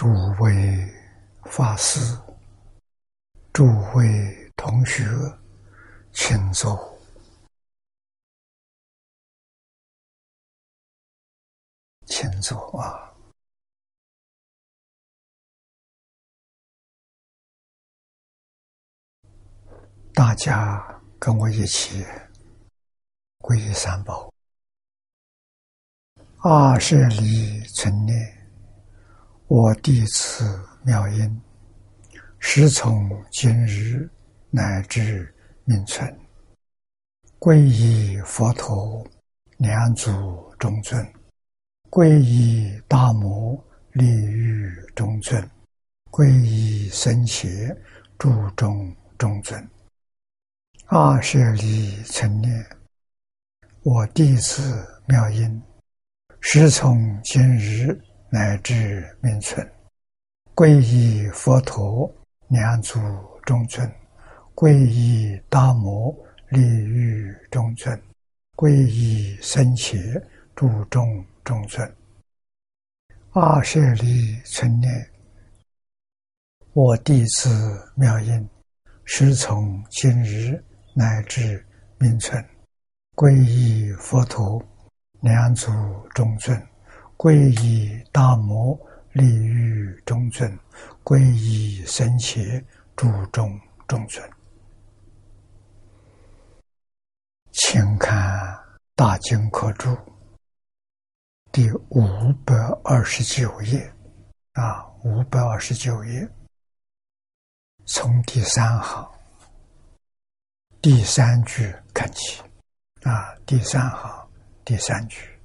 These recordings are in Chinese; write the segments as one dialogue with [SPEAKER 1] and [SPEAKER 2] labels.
[SPEAKER 1] 诸位法师、诸位同学，请坐，请坐啊！大家跟我一起皈依三宝，二十里存念。我弟子妙音，师从今日乃至命存，皈依佛陀、两祖中尊，皈依大摩利欲中尊，皈依僧伽注中中尊。二舍利成念，我弟子妙音，师从今日。乃至命存，皈依佛陀，两祖中尊；皈依大摩利欲中尊；皈依僧伽注众中尊。二舍利成念，我弟子妙音，师从今日乃至命存，皈依佛陀，两祖中尊。皈依大摩利欲中尊，皈依僧伽注中中尊。请看《大经科注》第五百二十九页，啊，五百二十九页，从第三行第三句看起，啊，第三行第三句。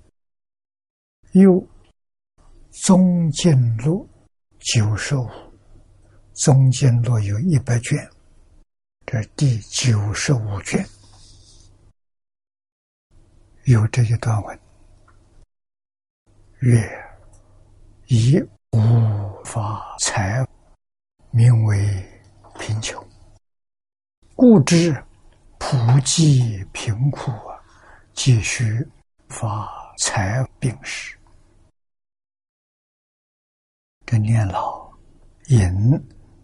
[SPEAKER 1] 又中经录九十五，中经录有一百卷，这第九十五卷有这一段文：曰以无法财，名为贫穷，故知普济贫苦啊，皆需发财病时。这念老引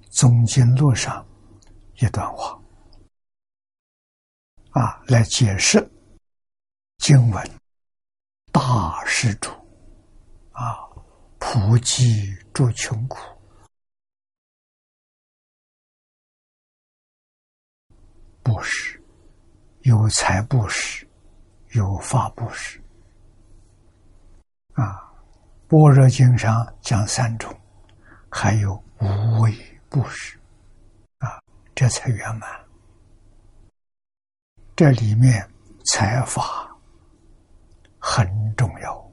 [SPEAKER 1] 中经录上一段话啊，来解释经文大施主啊，普济诸穷苦，布施有财布施，有法布施啊。般若经上讲三种，还有无为布施，啊，这才圆满。这里面财法很重要，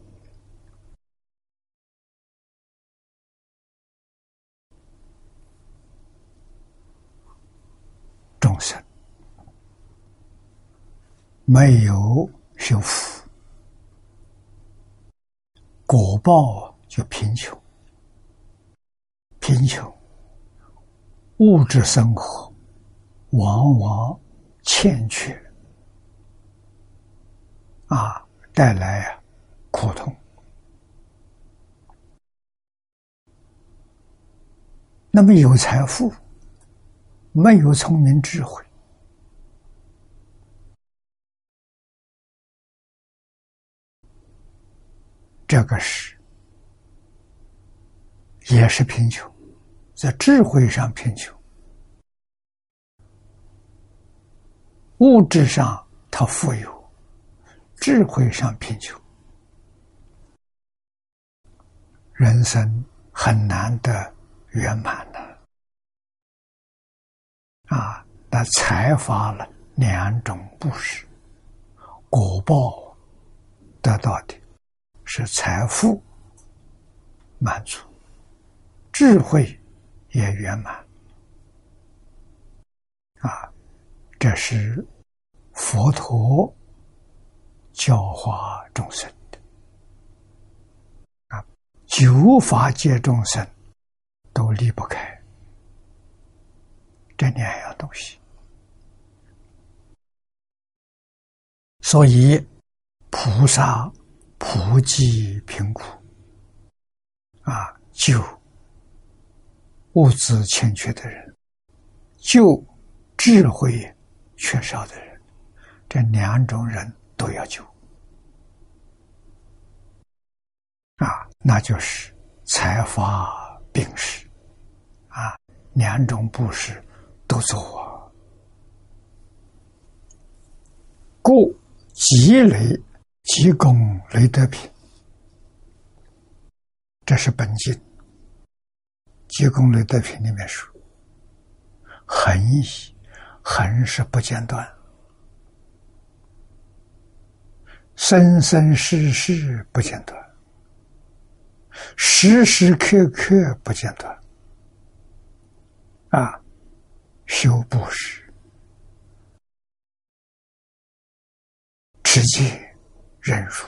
[SPEAKER 1] 众生没有修福。果报就贫穷，贫穷，物质生活往往欠缺，啊，带来啊苦痛。那么有财富，没有聪明智慧。这个是，也是贫穷，在智慧上贫穷，物质上他富有，智慧上贫穷，人生很难得圆满的啊！那才发了两种布施，果报得到的。是财富满足，智慧也圆满啊！这是佛陀教化众生的啊，九法界众生都离不开这两样东西，所以菩萨。普济贫苦，啊，救物资欠缺的人，救智慧缺少的人，这两种人都要救。啊，那就是财发病施，啊，两种布施都做。故积累积功累德品，这是本经。积功累德品里面说，恒义，恒是不间断，生生世世不间断，时时刻刻不间断，啊，修布施。持戒、忍辱、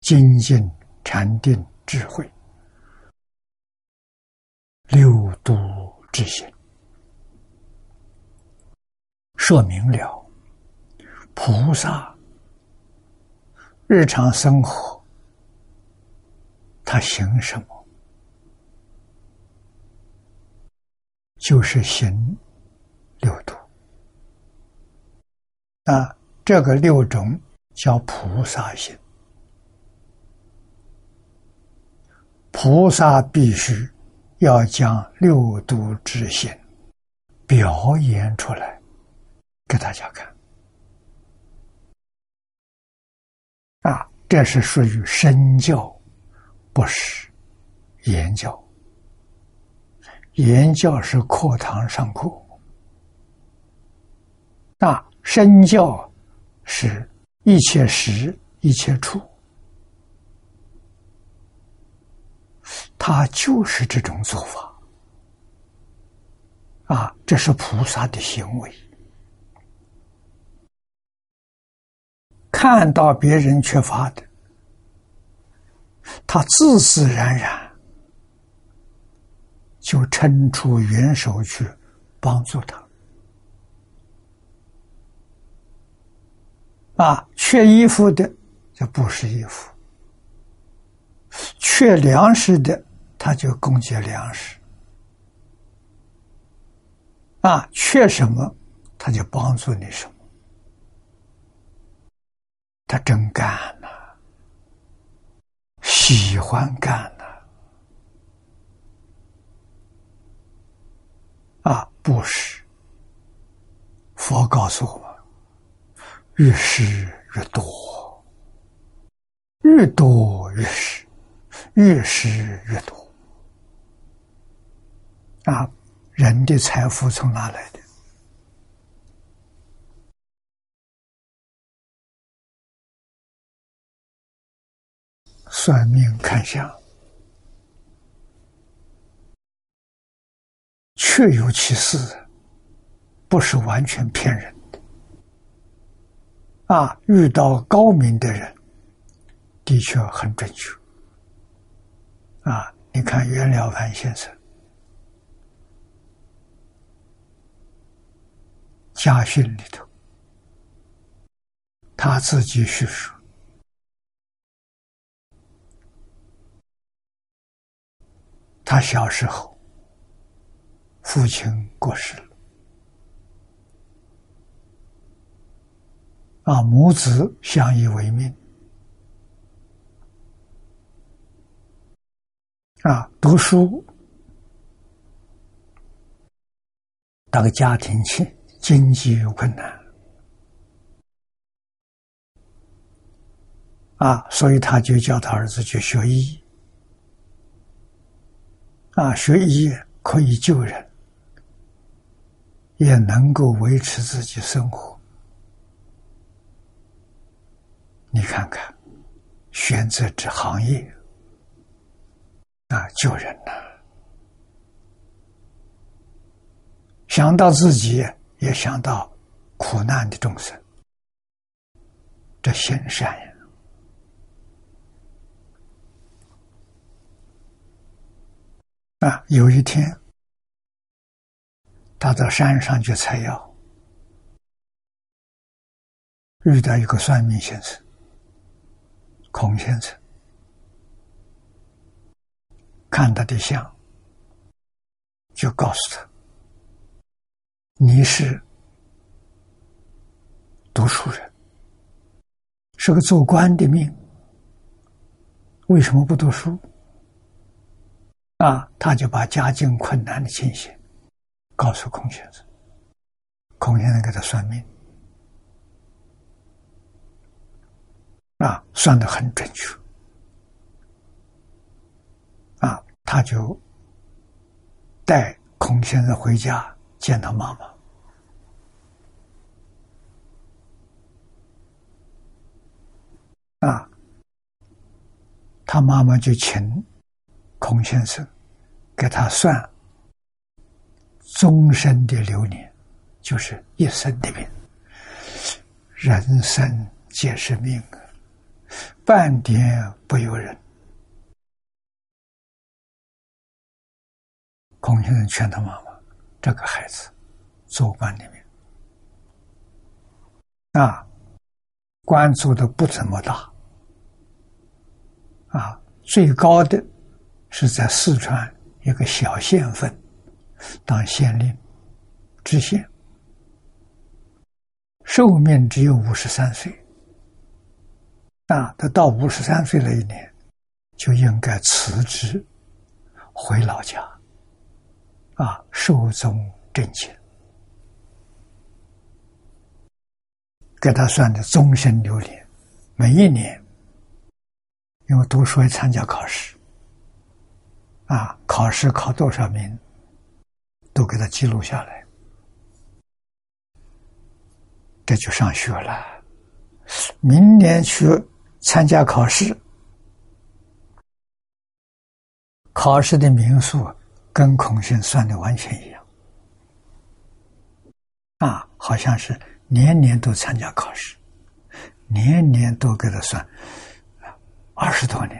[SPEAKER 1] 精进、禅定、智慧、六度之心，说明了菩萨日常生活他行什么，就是行六度。啊。这个六种叫菩萨心，菩萨必须要将六度之心表演出来给大家看。啊，这是属于身教，不是言教。言教是课堂上课，那身教。是一切时一切处，他就是这种做法啊！这是菩萨的行为。看到别人缺乏的，他自自然然就伸出援手去帮助他。啊，缺衣服的就布施衣服；缺粮食的，他就供给粮食。啊，缺什么，他就帮助你什么。他真干呐，喜欢干呐。啊，不是。佛告诉我。越施越多，越多越施，越施越多。啊，人的财富从哪来的？算命看相，确有其事，不是完全骗人。啊，遇到高明的人，的确很准确。啊，你看袁了凡先生家训里头，他自己叙述，他小时候父亲过世了。啊，母子相依为命。啊，读书，那个家庭经经济有困难，啊，所以他就叫他儿子去学医。啊，学医可以救人，也能够维持自己生活。你看看，选择这行业啊，救人呐！想到自己，也想到苦难的众生，这心善呀！啊，有一天，他到山上去采药，遇到一个算命先生。孔先生。看他的相，就告诉他：“你是读书人，是个做官的命，为什么不读书？”啊，他就把家境困难的情形告诉孔先生，孔先生给他算命，啊，算的很准确，啊，他就带孔先生回家见他妈妈，啊，他妈妈就请孔先生。给他算终身的流年，就是一生的命。人生皆是命啊，半点不由人。孔先生劝他妈妈：“这个孩子做官的命啊，官做的不怎么大啊，最高的是在四川。”一个小县份当县令、知县，寿命只有五十三岁。啊，他到五十三岁那一年，就应该辞职回老家，啊，寿终正寝。给他算的终身留年，每一年，因为读书要参加考试。啊，考试考多少名，都给他记录下来，这就上学了。明年去参加考试，考试的名数跟孔先算的完全一样。啊，好像是年年都参加考试，年年都给他算，二十多年。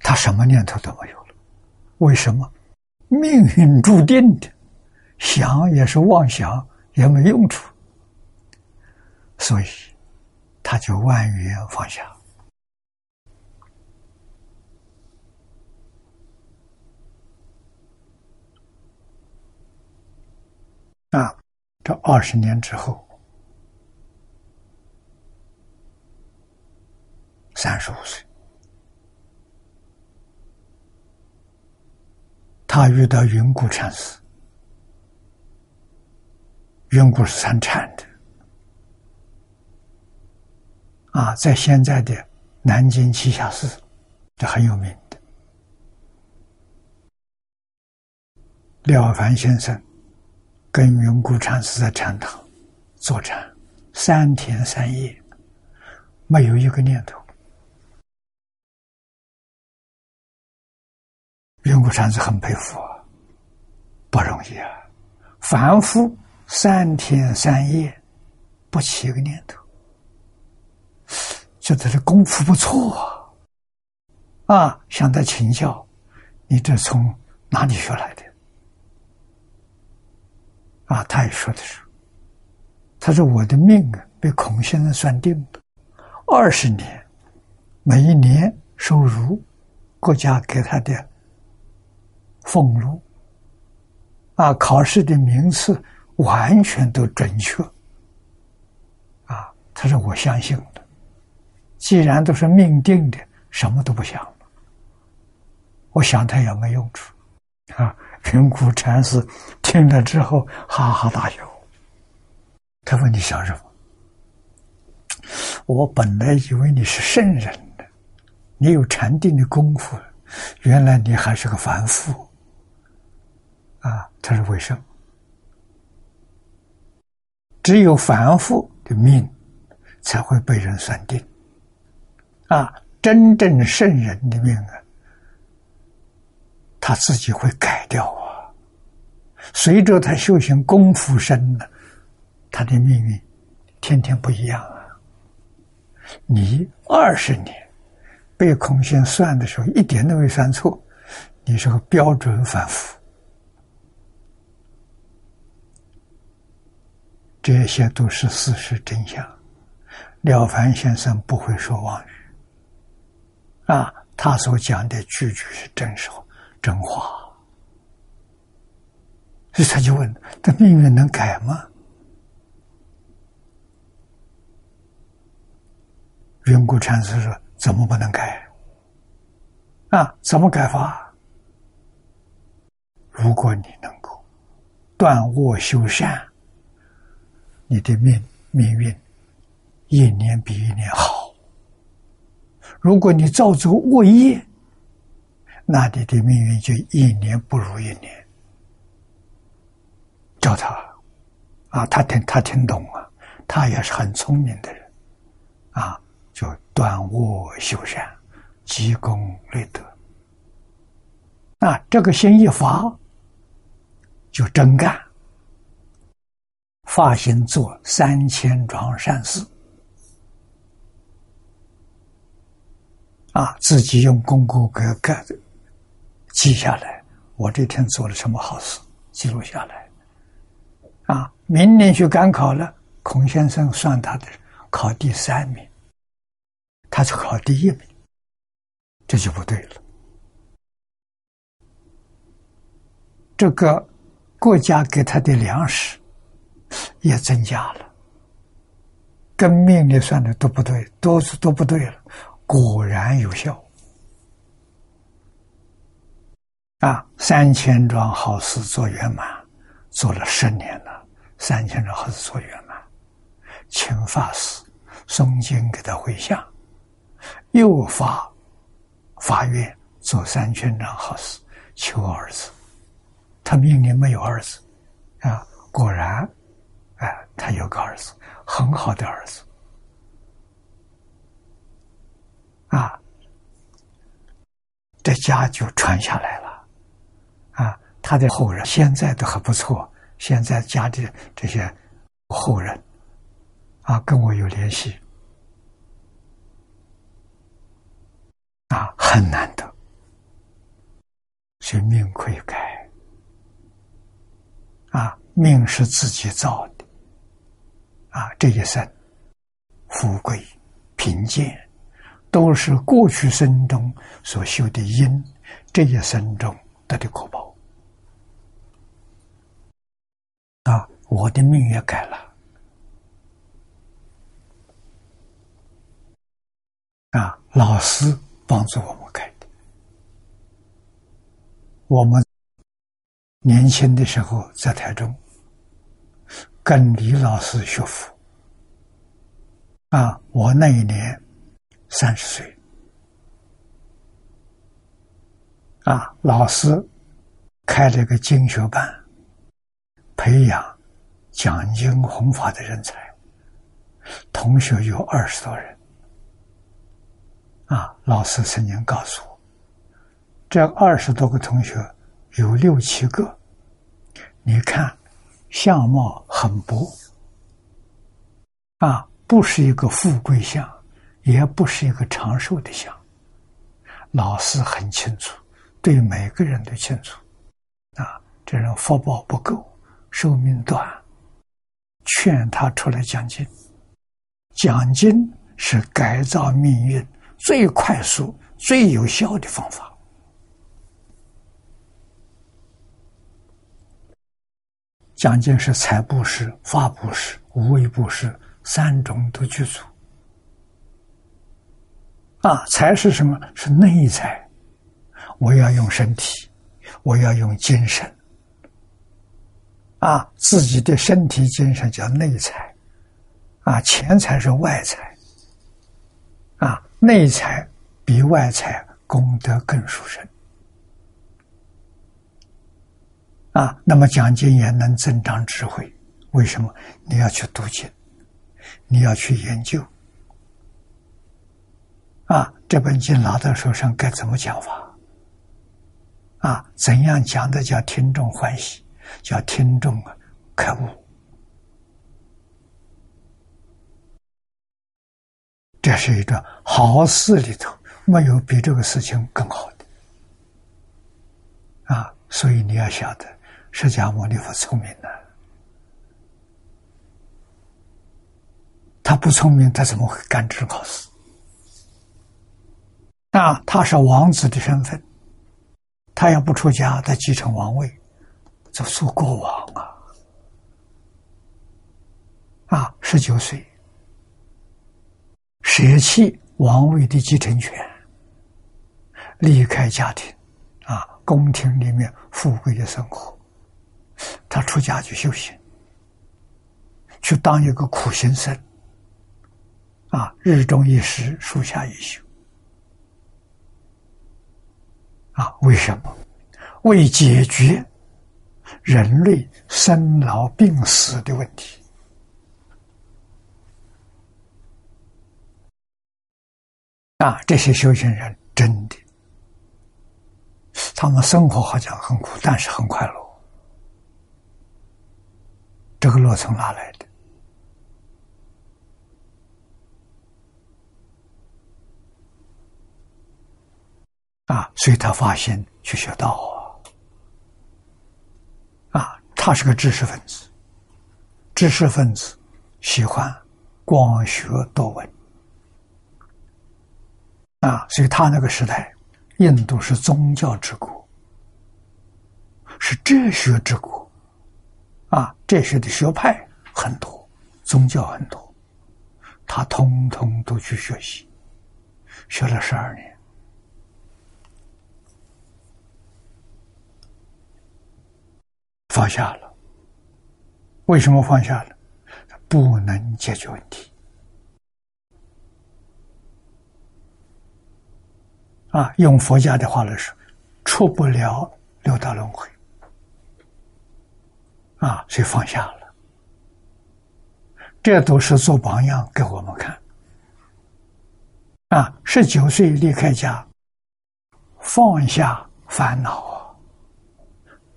[SPEAKER 1] 他什么念头都没有了，为什么？命运注定的，想也是妄想，也没用处，所以他就万缘放下。啊，这二十年之后，三十五岁。他遇到云谷禅师，云谷是参禅的，啊，在现在的南京栖霞寺，这很有名的。廖凡先生跟云谷禅师在禅堂坐禅三天三夜，没有一个念头。云谷禅师很佩服啊，不容易啊！反复三天三夜，不起一个念头，觉得这功夫不错啊！啊，向他请教，你这从哪里学来的？啊，他也说的是，他说我的命啊，被孔先生算定的，二十年，每一年收入，国家给他的。俸禄啊，考试的名次完全都准确啊！他说：“我相信的，既然都是命定的，什么都不想。我想他也没用处啊。”云谷禅师听了之后哈哈大笑。他问：“你想什么？”我本来以为你是圣人的，你有禅定的功夫，原来你还是个凡夫。啊，他说为什么？只有凡夫的命才会被人算定，啊，真正圣人的命啊，他自己会改掉啊。随着他修行功夫深了，他的命运天天不一样啊。你二十年被孔先算的时候，一点都没算错，你是个标准反复。这些都是事实真相。廖凡先生不会说妄语，啊，他所讲的句句是真实真话。所以他就问：这命运能改吗？云谷禅师说：怎么不能改？啊，怎么改法？如果你能够断恶修善，你的命命运一年比一年好。如果你造作恶业，那你的命运就一年不如一年。叫他啊，他听他听懂啊，他也是很聪明的人啊，就断恶修善，积功累德。那这个心一发，就真干，发心做三千桩善事。啊，自己用功课给盖记下来，我这天做了什么好事，记录下来。啊，明年去赶考了，孔先生算他的考第三名，他是考第一名，这就不对了。这个国家给他的粮食也增加了，跟命里算的都不对，都是都不对了。果然有效啊！三千桩好事做圆满，做了十年了。三千桩好事做圆满，请法师诵经给他回向，又发发愿做三千桩好事，求儿子。他命里没有儿子啊，果然，哎，他有个儿子，很好的儿子。啊，这家就传下来了，啊，他的后人现在都还不错，现在家的这些后人，啊，跟我有联系，啊，很难得，所以命可以改，啊，命是自己造的，啊，这一生富贵贫贱。都是过去生中所修的因，这一生中得的果报啊！我的命也改了啊！老师帮助我们改的。我们年轻的时候在台中跟李老师学佛啊，我那一年。三十岁，啊，老师开了个经学班，培养讲经弘法的人才。同学有二十多人，啊，老师曾经告诉我，这二十多个同学有六七个，你看相貌很薄，啊，不是一个富贵相。也不是一个长寿的相，老师很清楚，对每个人都清楚，啊，这人福报不够，寿命短，劝他出来讲经。讲经是改造命运最快速、最有效的方法。讲经是财布施、法布施、无为布施三种都具足。啊，财是什么？是内财。我要用身体，我要用精神。啊，自己的身体、精神叫内财。啊，钱财是外财。啊，内财比外财功德更殊胜。啊，那么讲经也能增长智慧。为什么？你要去读经，你要去研究。啊，这本经拿到手上该怎么讲法？啊，怎样讲的叫听众欢喜，叫听众啊开悟？这是一个好事里头，没有比这个事情更好的。啊，所以你要晓得，释迦牟尼佛聪明呢，他不聪明，他怎么会干这种好事？啊，他是王子的身份，他要不出家，他继承王位，这做国王啊！啊，十九岁，舍弃王位的继承权，离开家庭，啊，宫廷里面富贵的生活，他出家去修行，去当一个苦行僧，啊，日中一时，树下一宿，啊，为什么？为解决人类生老病死的问题。啊，这些修行人真的，他们生活好像很苦，但是很快乐。这个乐从哪来的？啊，所以他发现去学道啊，啊，他是个知识分子，知识分子喜欢光学多闻。啊，所以他那个时代，印度是宗教之国，是哲学之国，啊，哲学的学派很多，宗教很多，他通通都去学习，学了十二年，放下了。为什么放下了？不能解决问题。啊，用佛家的话来说，出不了六道轮回，啊，所以放下了。这都是做榜样给我们看。啊，十九岁离开家，放下烦恼啊，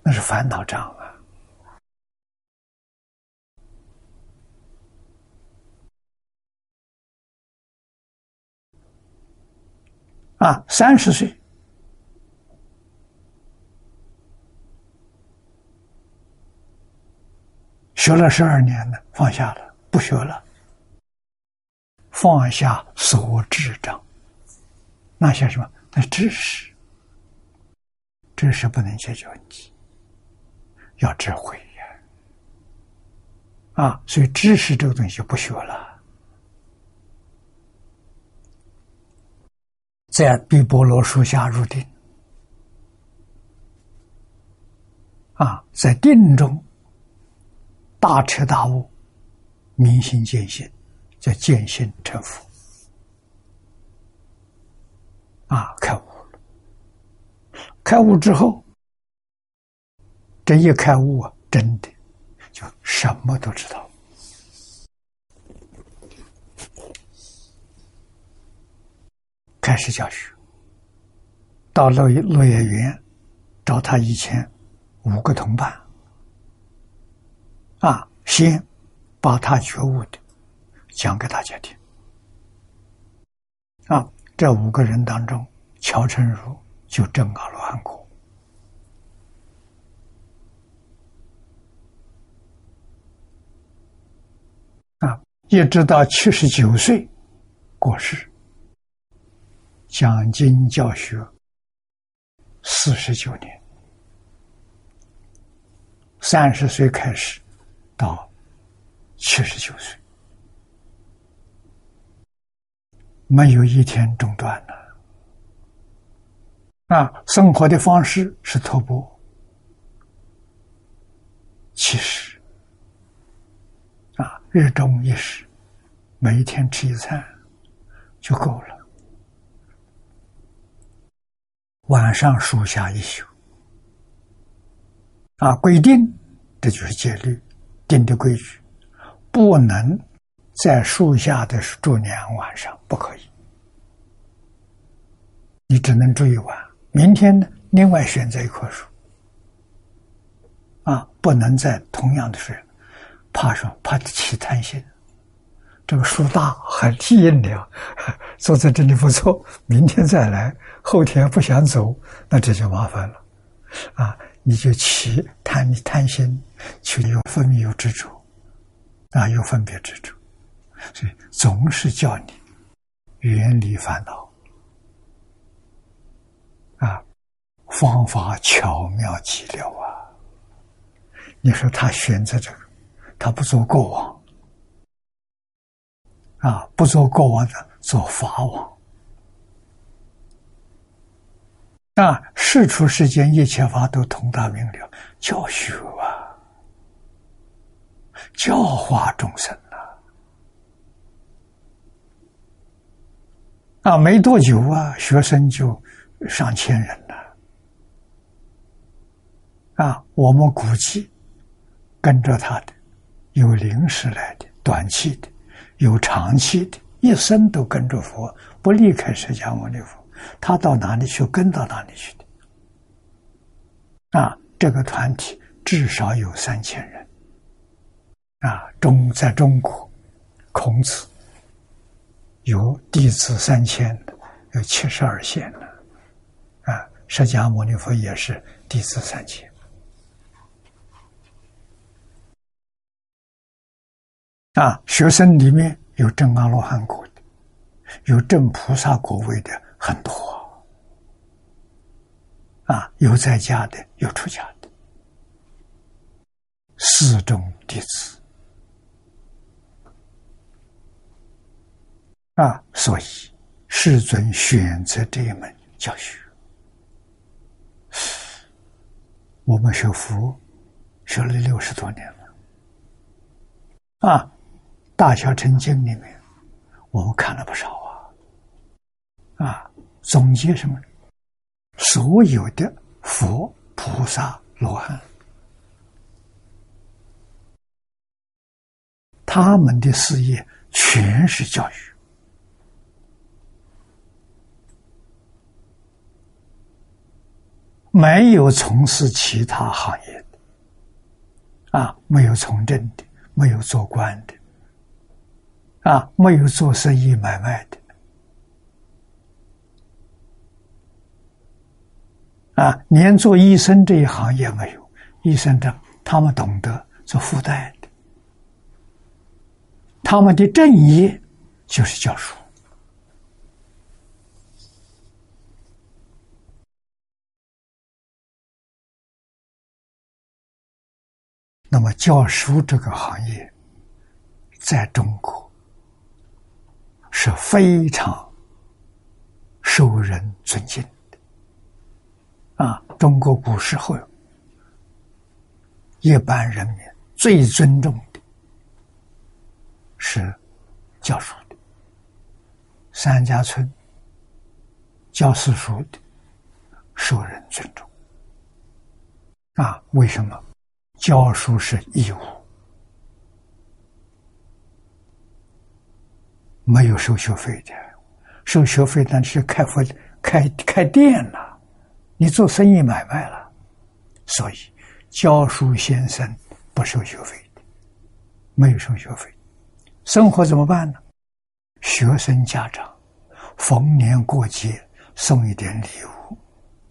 [SPEAKER 1] 那是烦恼障啊。三十岁学了十二年了，放下了，不学了，放下所智障，那些什么？那知识，知识不能解决问题，要智慧呀！啊，所以知识这个东西就不学了。在碧波罗树下入定，啊，在定中大彻大悟，明心见性，叫见性成佛，啊，开悟了。开悟之后，这一开悟啊，真的就什么都知道。开始教学，到落落叶园找他以前五个同伴，啊，先把他觉悟的讲给大家听，啊，这五个人当中，乔成儒就证阿罗汉果，啊，一直到七十九岁过世。讲经教学四十九年，三十岁开始到七十九岁，没有一天中断的。啊，生活的方式是徒步，其实啊，日中一时，每一天吃一餐就够了。晚上树下一宿，啊，规定，这就是戒律，定的规矩，不能在树下的住两晚上，不可以。你只能住一晚，明天呢，另外选择一棵树，啊，不能在同样的树，怕什么？怕起贪心。这个树大还吸引了，坐 在这里不错，明天再来，后天不想走，那这就麻烦了，啊，你就起贪贪心，就有分有执着，啊，有分别执着，所以总是叫你远离烦恼，啊，方法巧妙极了啊，你说他选择这个，他不做过往，啊，不做国王的，做法王。啊，世出世间一切法都通达明了，教学啊，教化众生呐。啊，没多久啊，学生就上千人了。啊，我们估计跟着他的有临时来的、短期的，有长期的，一生都跟着佛，不离开释迦牟尼佛。他到哪里去，跟到哪里去的。啊，这个团体至少有三千人。啊，中在中国，孔子有弟子三千的，有七十二贤的。啊，释迦牟尼佛也是弟子三千。啊，学生里面有证阿罗汉果的，有证菩萨果位的。很多啊，有在家的，有出家的，四种弟子啊，所以世尊选择这一门教学。我们学佛学了六十多年了啊，《大小乘经》里面我们看了不少啊啊。总结什么？所有的佛菩萨罗汉，他们的事业全是教育，没有从事其他行业的，啊，没有从政的，没有做官的，啊，没有做生意买卖的。啊，连做医生这一行也没有，医生的他们懂得做附带的，他们的正业就是教书。那么教书这个行业，在中国是非常受人尊敬的。啊，中国古时候，一般人民最尊重的是教书的，三家村教四书的受人尊重。啊，为什么？教书是义务，没有收学费的，收学费那是开佛开开店了。你做生意买卖了，所以教书先生不收学费的，没有收学费。生活怎么办呢？学生家长逢年过节送一点礼物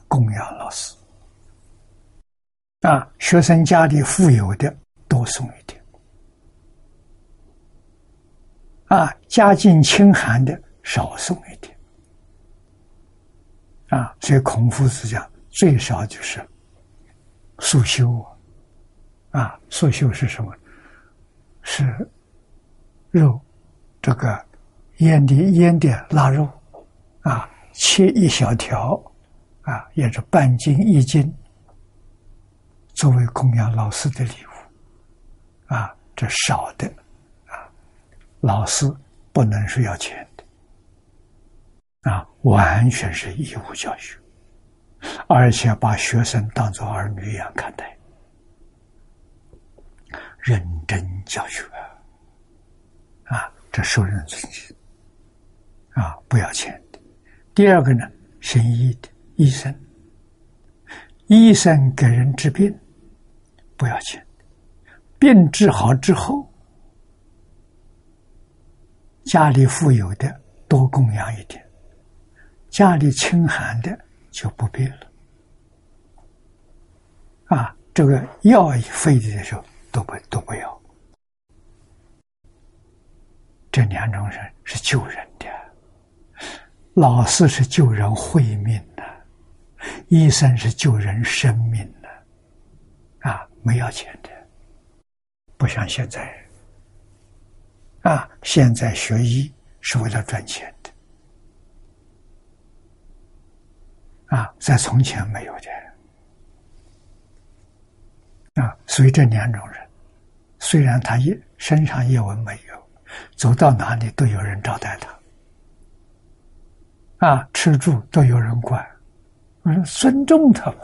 [SPEAKER 1] 供养老师。啊，学生家里富有的多送一点。啊，家境清寒的少送一点。啊，所以孔夫子讲，最少就是素修啊，素修是什么？是肉，这个腌的腌的腊肉啊，切一小条啊，也是半斤一斤，作为供养老师的礼物啊，这少的，老师不能是要钱的。啊，完全是义务教学，而且把学生当做儿女一样看待，认真教学啊，这受人尊敬啊，不要钱的。第二个呢，行医的医生，医生给人治病不要钱，病治好之后，家里富有的多供养一点。家里清寒的就不必了，啊，这个药费的时候都不都不要。这两种人是救人的，老师是救人慧命的，医生是救人生命的，啊，没要钱的。不像现在。啊，现在学医是为了赚钱的。啊，在从前没有的。啊，所以这两种人，虽然他一身上一文没有，走到哪里都有人招待他。啊，吃住都有人管，我说尊重他嘛。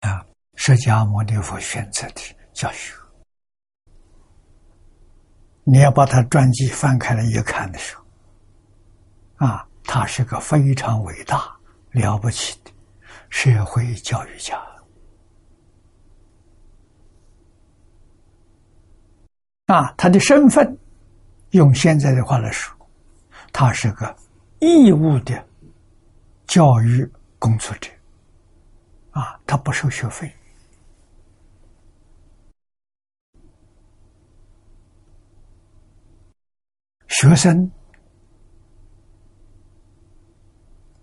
[SPEAKER 1] 啊，释迦牟尼佛选择的教学，你要把他传记翻开来一看的时候，啊，他是个非常伟大、了不起的社会教育家。啊，他的身份。用现在的话来说，他是个义务的教育工作者，啊，他不收学费，学生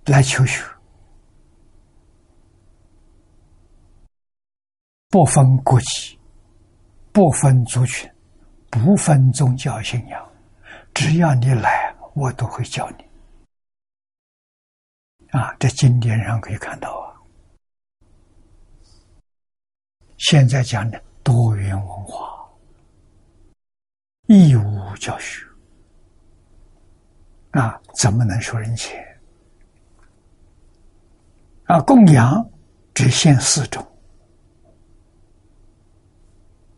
[SPEAKER 1] 来求学，不分国籍，不分族群，不分宗教信仰。只要你来，我都会教你。啊，在经典上可以看到啊。现在讲的多元文化、义务教学，啊，怎么能收人钱？啊，供养只限四种，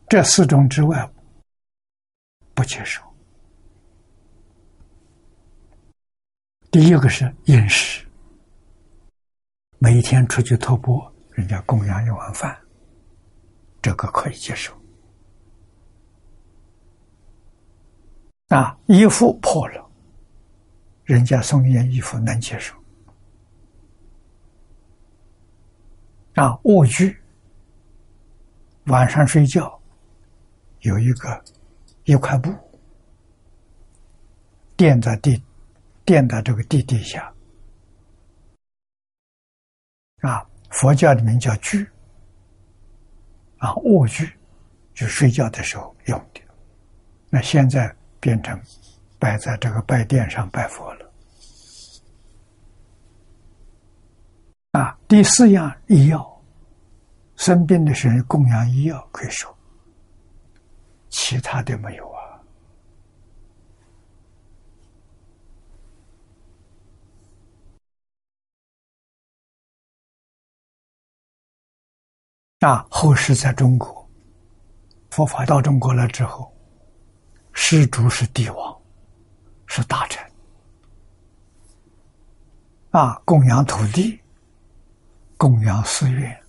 [SPEAKER 1] 这四种之外不接受。第一个是饮食，每天出去托钵，人家供养一碗饭，这个可以接受。啊，衣服破了，人家送一件衣服能接受。啊，卧具，晚上睡觉有一个一块布垫在地。垫到这个地底下，啊，佛教里面叫具，啊，卧具，就睡觉的时候用的。那现在变成摆在这个拜殿上拜佛了。啊，第四样医药，生病的时候供养医药可以说，其他的没有。啊，后世在中国，佛法到中国来之后，施主是帝王，是大臣，啊，供养土地，供养寺院，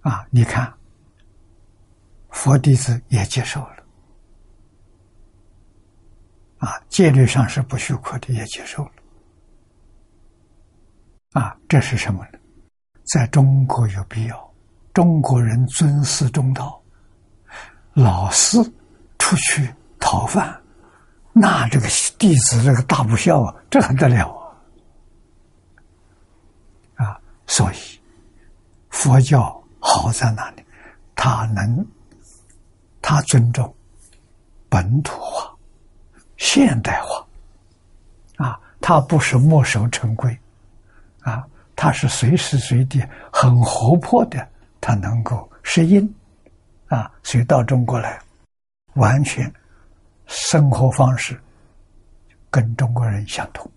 [SPEAKER 1] 啊，你看，佛弟子也接受了，啊，戒律上是不许可的，也接受了，啊，这是什么呢？在中国有必要，中国人尊师重道，老师出去讨饭，那这个弟子这个大不孝啊，这还得了啊！啊，所以佛教好在哪里？他能，他尊重本土化、现代化，啊，他不是墨守成规，啊。他是随时随地很活泼的，他能够适应，啊，所以到中国来，完全生活方式跟中国人相同，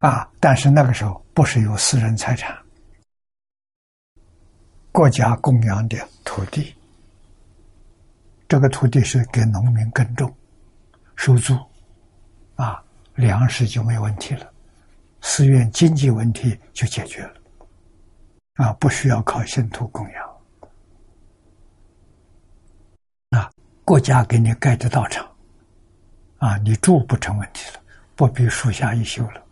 [SPEAKER 1] 啊，但是那个时候不是有私人财产，国家供养的土地，这个土地是给农民耕种、收租，啊。粮食就没问题了，寺院经济问题就解决了，啊，不需要靠信徒供养，啊，国家给你盖的道场，啊，你住不成问题了，不必树下一宿了，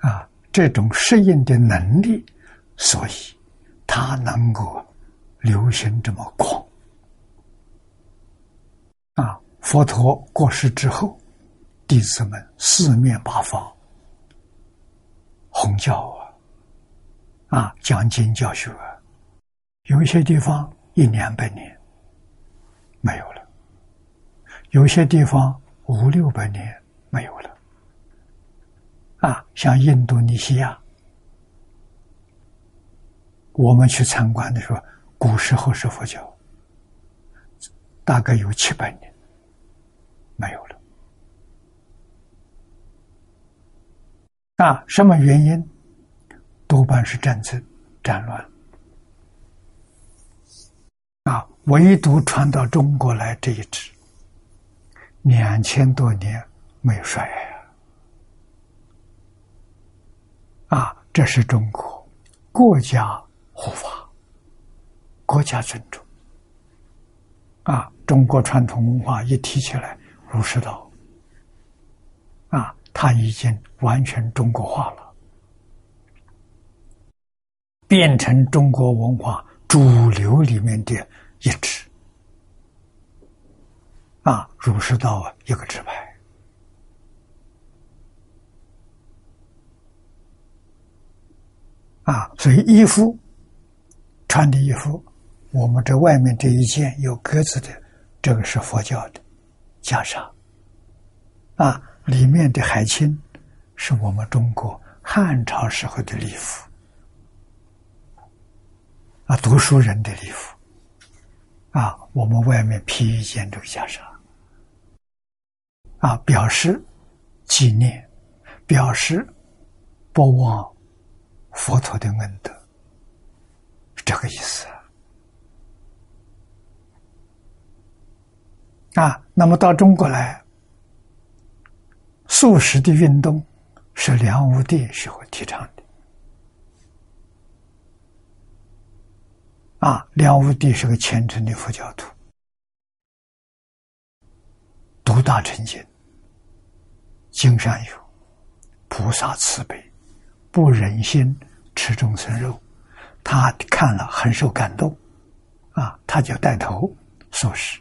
[SPEAKER 1] 啊，这种适应的能力，所以它能够流行这么广，啊。佛陀过世之后，弟子们四面八方弘教啊，啊，讲经教学，有一些地方一两百年没有了，有些地方五六百年没有了，啊，像印度尼西亚，我们去参观的时候，古时候是佛教，大概有七百年没有了。啊，什么原因？多半是战争、战乱。啊，唯独传到中国来这一支，两千多年没衰啊！啊，这是中国国家护法，国家尊重。啊，中国传统文化一提起来，儒释道。啊。它已经完全中国化了，变成中国文化主流里面的一支。啊，儒释道一个支派。啊，所以衣服穿的衣服，我们这外面这一件有格子的，这个是佛教的袈裟。啊。里面的海青是我们中国汉朝时候的礼服，啊，读书人的礼服，啊，我们外面披一件这个袈裟，啊，表示纪念，表示不忘佛陀的恩德，这个意思啊。那么到中国来。素食的运动是梁武帝时候提倡的。啊，梁武帝是个虔诚的佛教徒，独大成经，经上有菩萨慈悲，不忍心吃众生肉，他看了很受感动，啊，他就带头素食，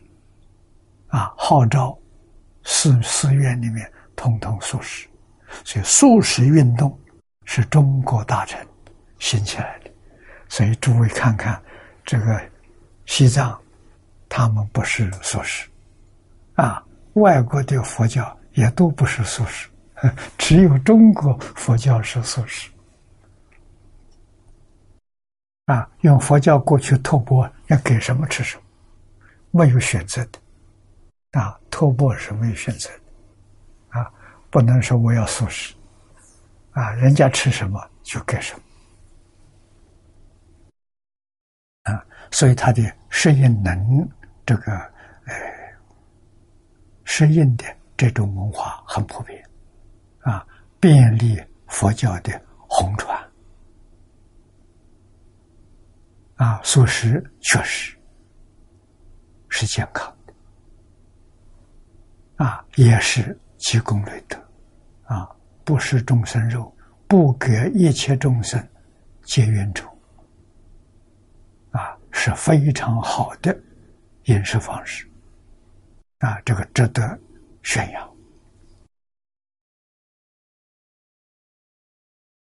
[SPEAKER 1] 啊，号召寺寺院里面。通通素食，所以素食运动是中国大臣兴起来的。所以诸位看看，这个西藏，他们不是素食，啊，外国的佛教也都不是素食，只有中国佛教是素食。啊，用佛教过去托钵，要给什么吃什么，没有选择的，啊，托钵是没有选择的。啊不能说我要素食，啊，人家吃什么就给什么，啊，所以他的适应能这个，呃，适应的这种文化很普遍，啊，便利佛教的红传，啊，素食确实是健康的，啊，也是。积功累德，啊，不食众生肉，不给一切众生结冤仇，是非常好的饮食方式，啊，这个值得宣扬。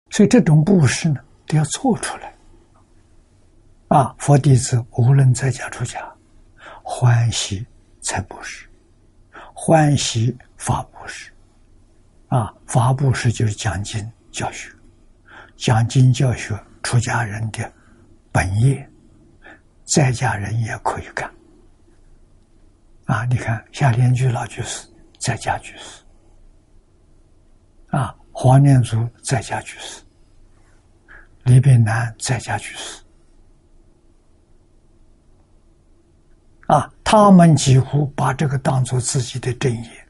[SPEAKER 1] 所以这种布施呢，都要做出来。啊，佛弟子无论在家出家，欢喜才布施，欢喜。法布施，啊，法布施就是讲经教学，讲经教学出家人的本业，在家人也可以干。啊，你看夏天居老居士在家居士，啊，黄念祖在家居士，李炳南在家居士，啊，他们几乎把这个当做自己的正业。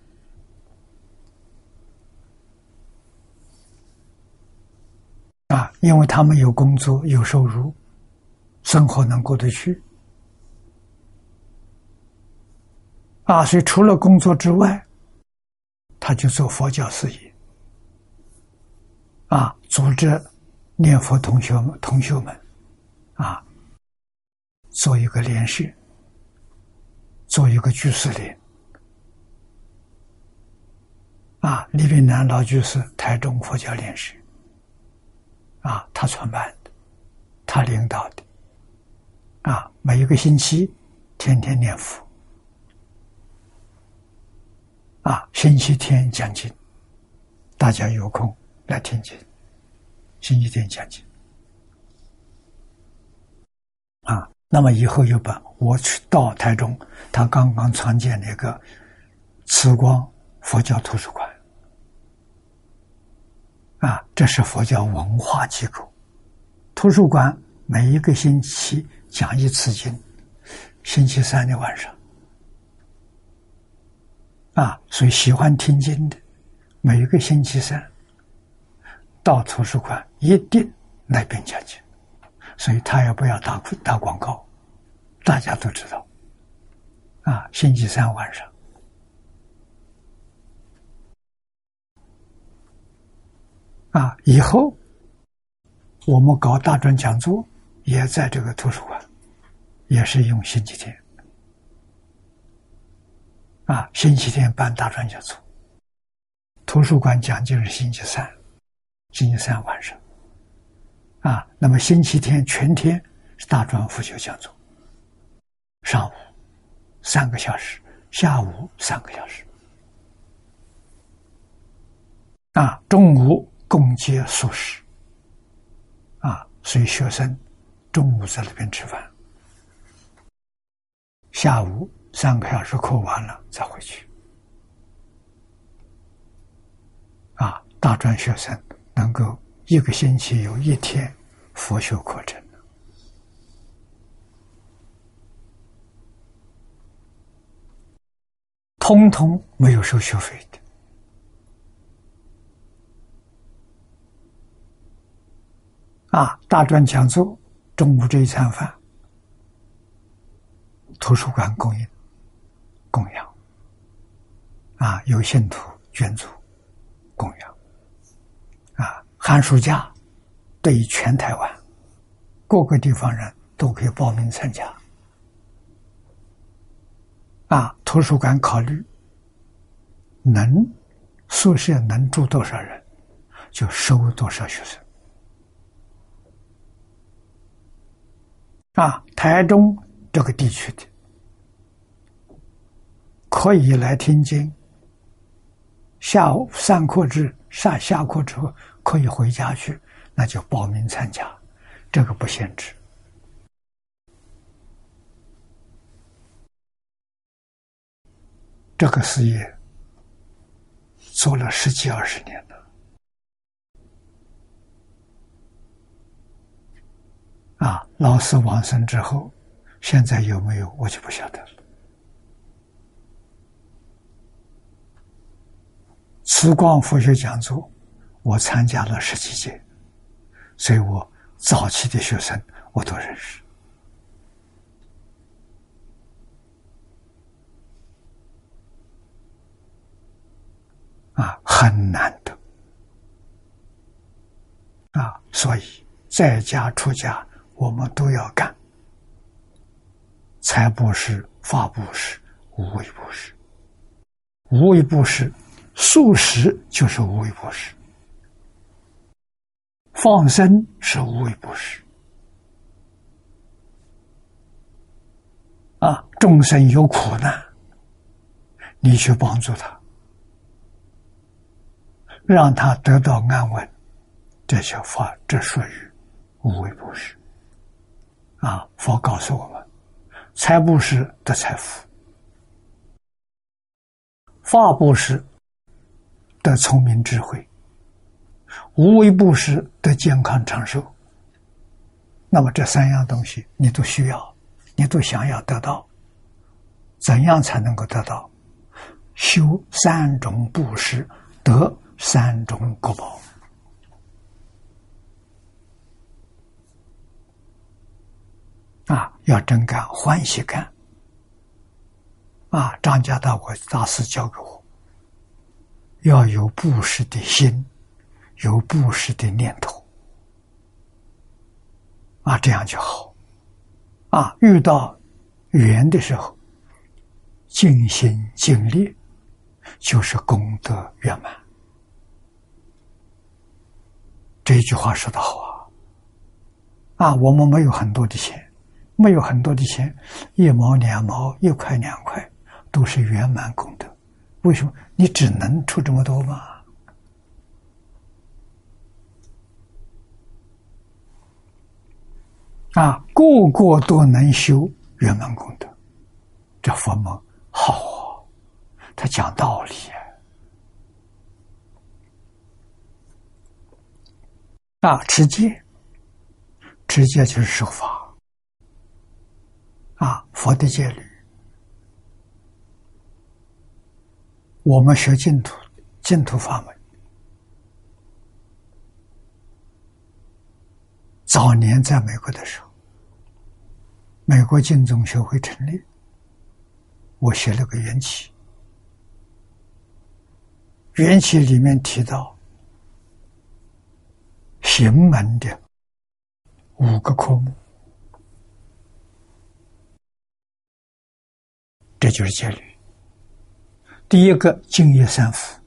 [SPEAKER 1] 啊，因为他们有工作、有收入，生活能过得去。啊，所以除了工作之外，他就做佛教事业。啊，组织念佛同学们、同学们，啊，做一个连续，做一个居士连，啊，李炳南老居士台中佛教莲师，啊，他创办的，他领导的，啊，每一个星期天天念佛，啊，星期天讲经，大家有空来听经，星期天讲经，啊，那么以后又把我去到台中，他刚刚创建了一个慈光佛教图书馆。啊，这是佛教文化机构，图书馆每一个星期讲一次经，星期三的晚上，啊，所以喜欢听经的，每一个星期三到图书馆一定来边讲经，所以他也不要打打广告，大家都知道，啊，星期三晚上。啊，以后我们搞大专讲座，也在这个图书馆，也是用星期天。啊，星期天办大专讲座，图书馆讲就是星期三，星期三晚上。啊，那么星期天全天是大专辅修讲座，上午三个小时，下午三个小时。啊，中午。共接素食，啊，所以学生中午在那边吃饭，下午三个小时课完了再回去，啊，大专学生能够一个星期有一天佛学课程，通通没有收学费的。啊，大专讲座，中午这一餐饭，图书馆供应供养，啊，有信徒捐助供养，啊，寒暑假对于全台湾各个地方人都可以报名参加，啊，图书馆考虑能宿舍能住多少人，就收多少学生。啊，台中这个地区的可以来听经。下午上课之上下课之后可以回家去，那就报名参加，这个不限制。这个事业做了十几二十年。啊，老师往生之后，现在有没有我就不晓得了。慈光佛学讲座，我参加了十几届，所以我早期的学生我都认识。啊，很难得。啊，所以在家出家。我们都要干，财布施、法布施、无为布施。无为布施，素食就是无为布施；放生是无为布施。啊，众生有苦难，你去帮助他，让他得到安稳，这些法，这属于无为布施。啊！佛告诉我们：财布施得财富，法布施得聪明智慧，无为布施得健康长寿。那么这三样东西你都需要，你都想要得到，怎样才能够得到？修三种布施，得三种果报。啊，要真干，欢喜干。啊，张家大国大师教给我，要有布施的心，有布施的念头。啊，这样就好。啊，遇到缘的时候，尽心尽力就是功德圆满。这句话说的好啊！啊，我们没有很多的钱，没有很多的钱，一毛两毛，一块两块，都是圆满功德。为什么你只能出这么多吗？啊，个个都能修圆满功德，这佛门好啊！他讲道理。啊，持戒，持戒就是守法。啊，佛的戒律，我们学净土，净土法门，早年在美国的时候，美国净宗学会成立，我写了个缘起，缘起里面提到。行门的五个科目，这就是戒律。第一个敬业三福，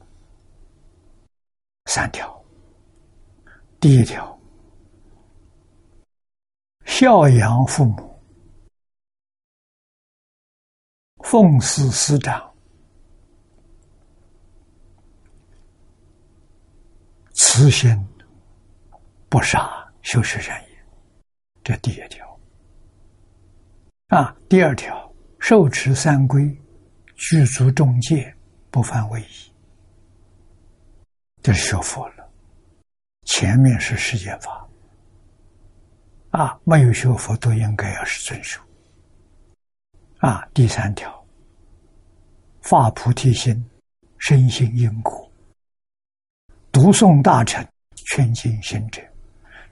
[SPEAKER 1] 三条。第一条，孝养父母，奉事师长，慈心。不杀，修持善业，这第一条。啊，第二条，受持三规，具足众戒，不犯违仪。这是学佛了。前面是世间法，啊，没有学佛都应该要是遵守。啊，第三条，发菩提心，深信因果，读诵大乘，劝进行者。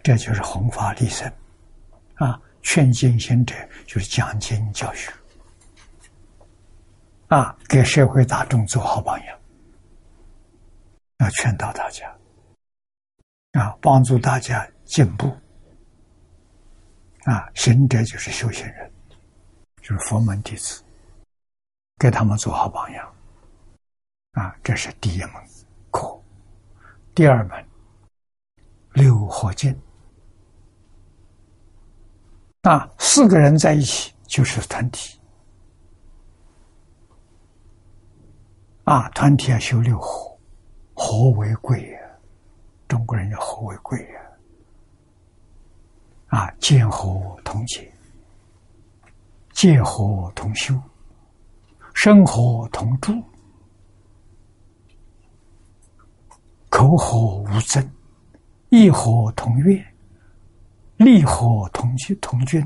[SPEAKER 1] 这就是弘法利生，啊，劝进行者就是讲经教学，啊，给社会大众做好榜样，要劝导大家，啊，帮助大家进步，啊，行者就是修行人，就是佛门弟子，给他们做好榜样，啊，这是第一门课，第二门六合敬。啊，四个人在一起就是团体。啊，团体要修六合，和为贵呀。中国人要和为贵呀。啊，见和同解，戒和同修，生和同住，口和无争，意和同悦。利和同居同居，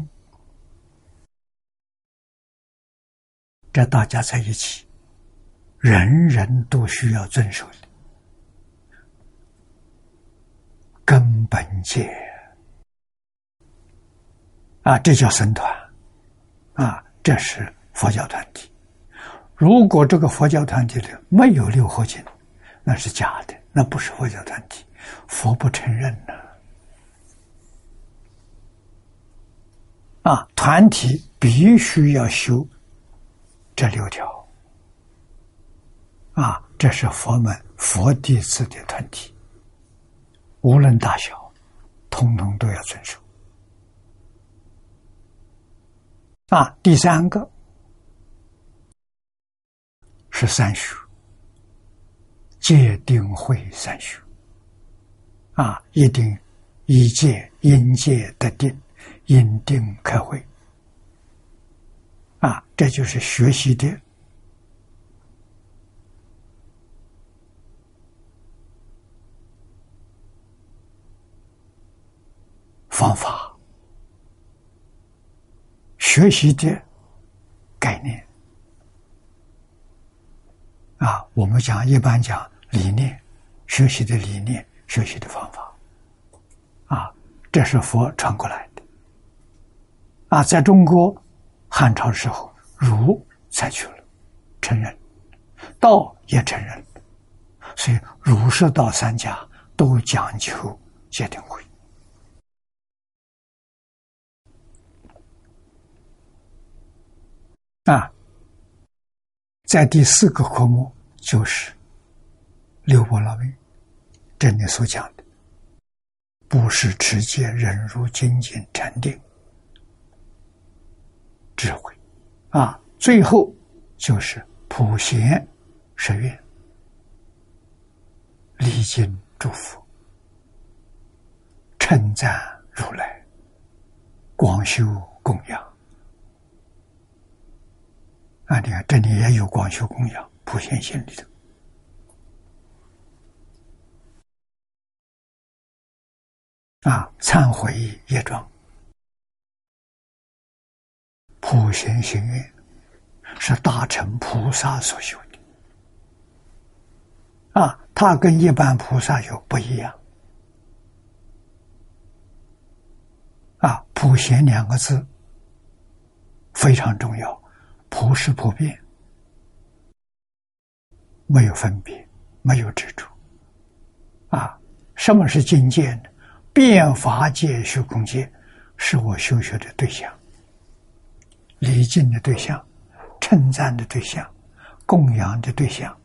[SPEAKER 1] 这大家在一起，人人都需要遵守的根本戒啊！这叫僧团啊！这是佛教团体。如果这个佛教团体里没有六合敬，那是假的，那不是佛教团体，佛不承认呢。啊，团体必须要修这六条。啊，这是佛门佛弟子的团体，无论大小，通通都要遵守。啊，第三个是三学，戒定慧三学。啊，一定一戒因戒得定。因定开会，啊，这就是学习的方法，学习的概念。啊，我们讲一般讲理念，学习的理念，学习的方法，啊，这是佛传过来的。啊，在中国汉朝时候，儒采取了承认，道也承认，所以儒释道三家都讲求戒定慧。啊，在第四个科目就是六波罗蜜这里所讲的，不是持戒、忍辱、精进、禅定、智慧啊，最后就是普贤十愿，礼敬祝福，称赞如来，广修供养。啊，你看这里也有广修供养。普贤心里头啊，忏悔业障，普贤行愿是大乘菩萨所修的啊，他跟一般菩萨有不一样啊。普贤两个字非常重要，普是普遍。没有分别，没有执着，啊，什么是境界呢？变法界、虚空界，是我修学的对象，礼敬的对象，称赞的对象，供养的对象，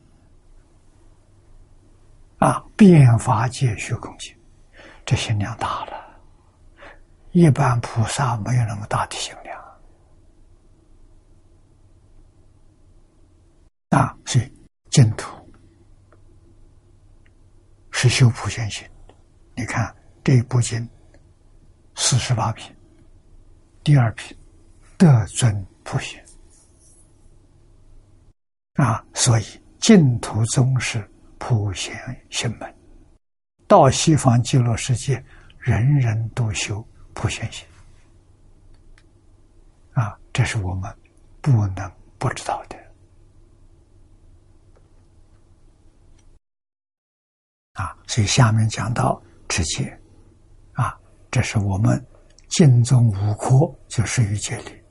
[SPEAKER 1] 啊，变法界、虚空界，这心量大了，一般菩萨没有那么大的心量，啊，所以。净土。是修普贤行，你看这一部经四十八品，第二品德尊普贤。啊，所以净土宗是普贤行门，到西方极乐世界，人人都修普贤行。啊，这是我们不能不知道的。啊，所以下面讲到持戒，啊，这是我们经中五科就是于戒律，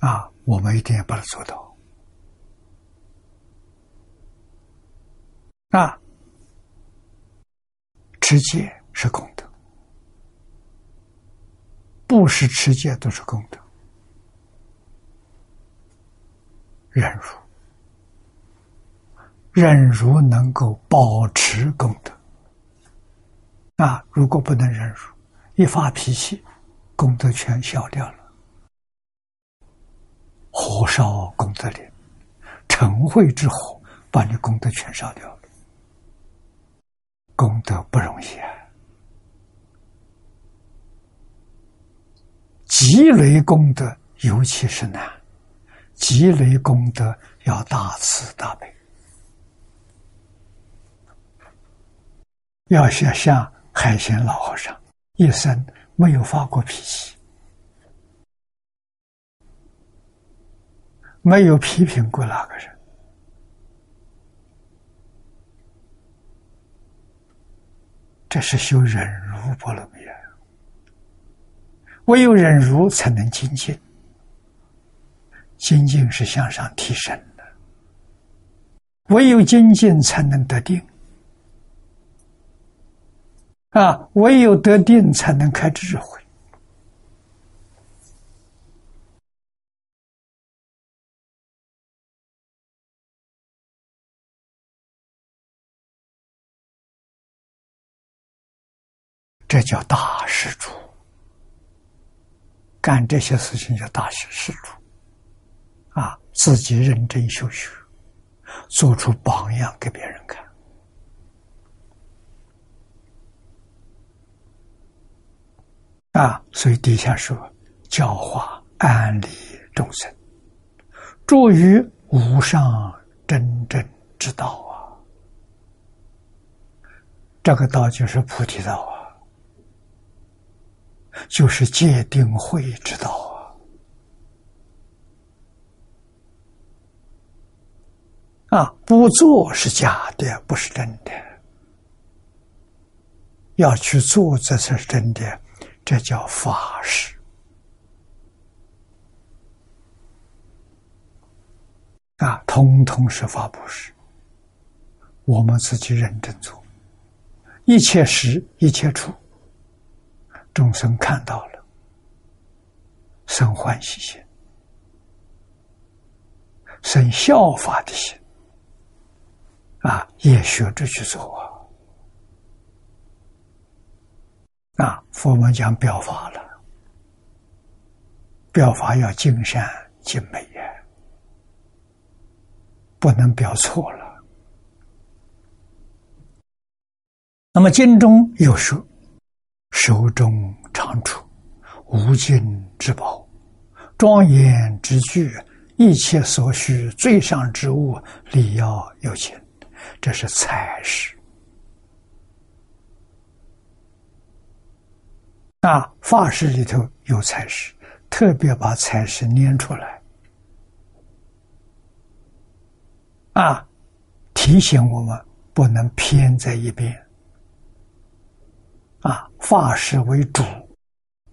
[SPEAKER 1] 啊，我们一定要把它做到。啊，持戒是功德，不是持戒都是功德，忍辱。忍辱能够保持功德，啊！如果不能忍辱，一发脾气，功德全消掉了。火烧功德林，成会之火把你功德全烧掉了。功德不容易啊，积累功德尤其是难，积累功德要大慈大悲。要学像海贤老和尚，一生没有发过脾气，没有批评过哪个人，这是修忍辱波罗蜜！唯有忍辱才能精进，精进是向上提升的，唯有精进才能得定。啊，唯有得定才能开智慧。这叫大施主，干这些事情叫大施施主，啊，自己认真修学，做出榜样给别人看。啊，所以底下说教化安利众生，助于无上真正之道啊。这个道就是菩提道啊，就是戒定慧之道啊。啊，不做是假的，不是真的。要去做，这才是真的。这叫法师啊，通通是法布施。我们自己认真做，一切时一切处，众生看到了，生欢喜心，生效法的心，啊，也学着去做啊！啊，佛门讲表法了，表法要尽善尽美呀，不能表错了。那么经中有说：“手中长处，无尽之宝，庄严之具，一切所需最上之物，礼要有钱。”这是财石。啊，法师里头有财石，特别把财石念出来，啊，提醒我们不能偏在一边。啊，法事为主，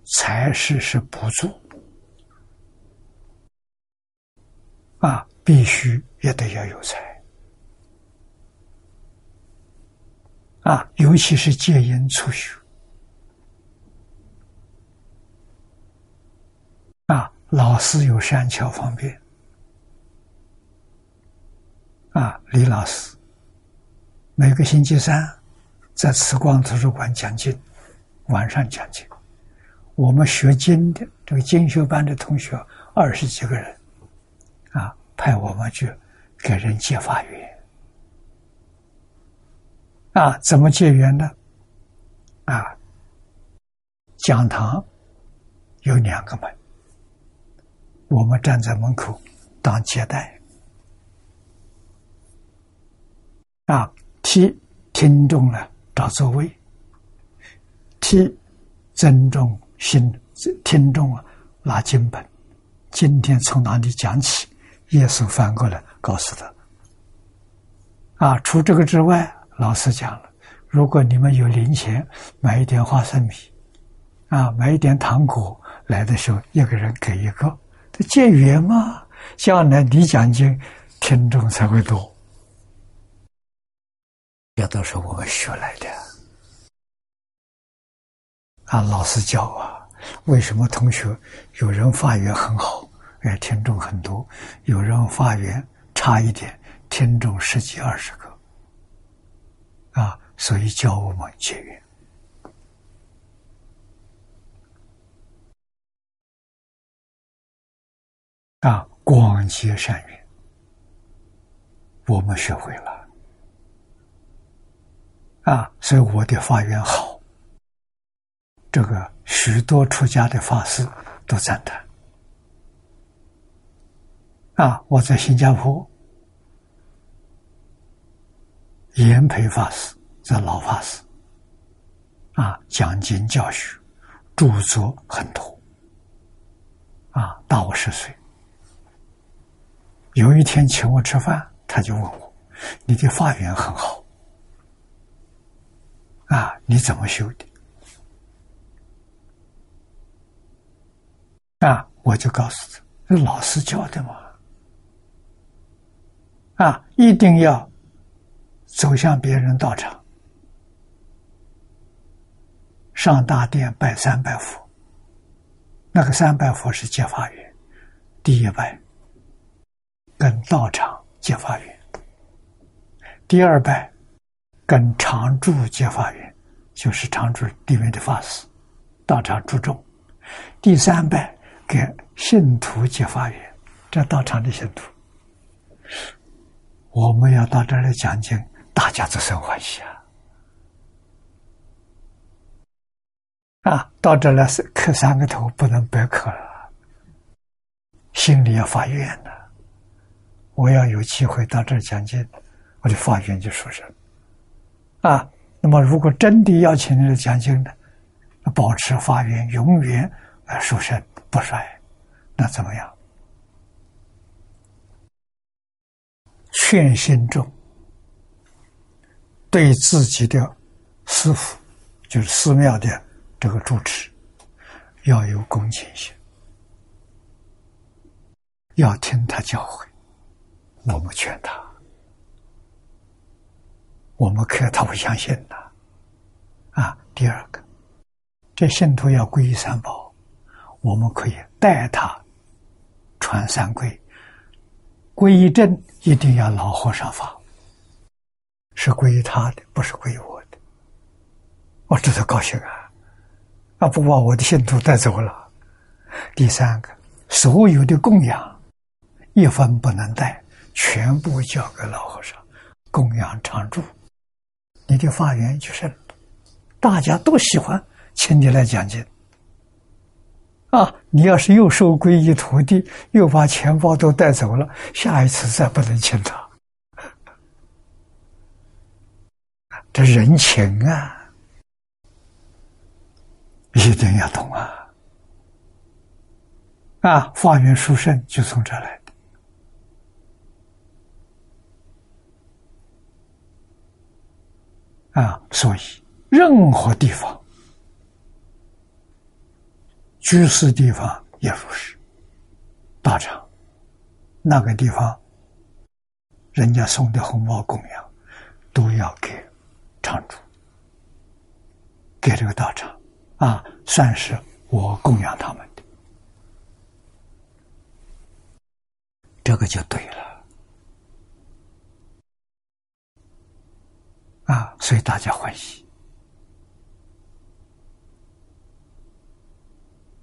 [SPEAKER 1] 财事是不助。啊，必须也得要有财。啊，尤其是戒烟初学。啊，老师有善巧方便。啊，李老师每个星期三。在慈光图书馆讲经，晚上讲经。我们学经的这个经修班的同学二十几个人，啊，派我们去给人结法缘。啊，怎么结缘呢？啊，讲堂有两个门，我们站在门口当接待，啊，替听众呢。找座位，替尊重心听众啊拿经本。今天从哪里讲起？耶稣翻过来告诉他。啊，除这个之外，老师讲了，如果你们有零钱，买一点花生米，啊，买一点糖果，来的时候一个人给一个，结缘嘛。将来你讲经，听众才会多。这都是我们学来的啊！老师教啊，为什么同学有人发言很好，哎，听众很多；有人发言差一点，听众十几二十个啊？所以教我们结缘啊，广结善缘，我们学会了。啊，所以我的法缘好，这个许多出家的法师都赞叹。啊，我在新加坡，严培法师这老法师，啊，讲经教学，著作很多，啊，大我十岁。有一天请我吃饭，他就问我：“你的法缘很好。”啊，你怎么修的？啊，我就告诉他，是老师教的嘛。啊，一定要走向别人道场，上大殿拜三拜佛。那个三拜佛是接法缘，第一拜跟道场结法缘，第二拜。跟常住结法缘，就是常住里面的法师，道场注重。第三拜给信徒结法缘，这道场的信徒，我们要到这儿来讲经，大家都生欢喜啊！啊，到这来是磕三个头，不能白磕了，心里要发愿的。我要有机会到这儿讲经，我的发愿就说是。啊，那么如果真的要请你来讲经的，保持发愿，永远啊殊胜不衰，那怎么样？劝信众对自己的师傅，就是寺庙的这个主持，要有恭敬心，要听他教诲，我们劝他。我们可他不相信的，啊！第二个，这信徒要皈依三宝，我们可以带他传三皈，皈依证一定要老和尚发，是归于他的，不是归于我的。我知道高兴啊，啊，不把我的信徒带走了。第三个，所有的供养一分不能带，全部交给老和尚供养常住。你的法缘就是大家都喜欢请你来讲经。啊！你要是又收皈依徒弟，又把钱包都带走了，下一次再不能请他。这人情啊，一定要懂啊！啊，法缘殊胜就从这来啊！所以，任何地方。居士地方也如是，大场那个地方，人家送的红包供养，都要给场主，给这个道场啊，算是我供养他们的，这个就对了啊，所以大家欢喜。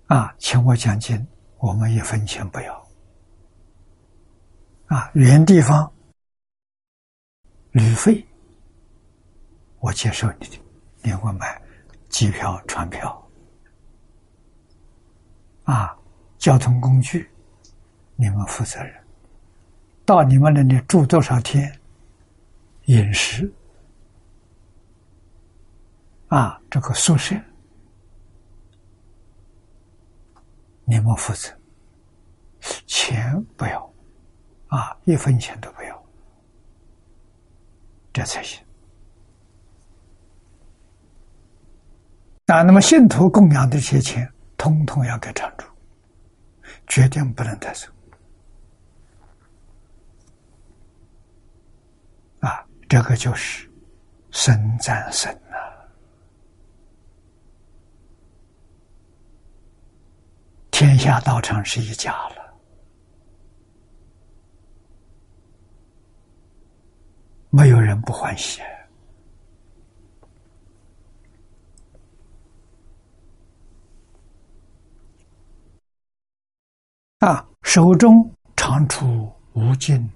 [SPEAKER 1] 啊，请我讲经，我们一分钱不要。啊，原地方旅费，我接受你的，你给我买机票、船票。啊，交通工具，你们负责任。到你们那里住多少天？饮食，啊，这个宿舍。你们负责，钱不要，啊，一分钱都不要，这才行。啊，那么信徒供养的这些钱，通通要给场主，决定不能带走。啊，这个就是生战胜啊。天下道场是一家了，没有人不欢喜啊！手中常出无尽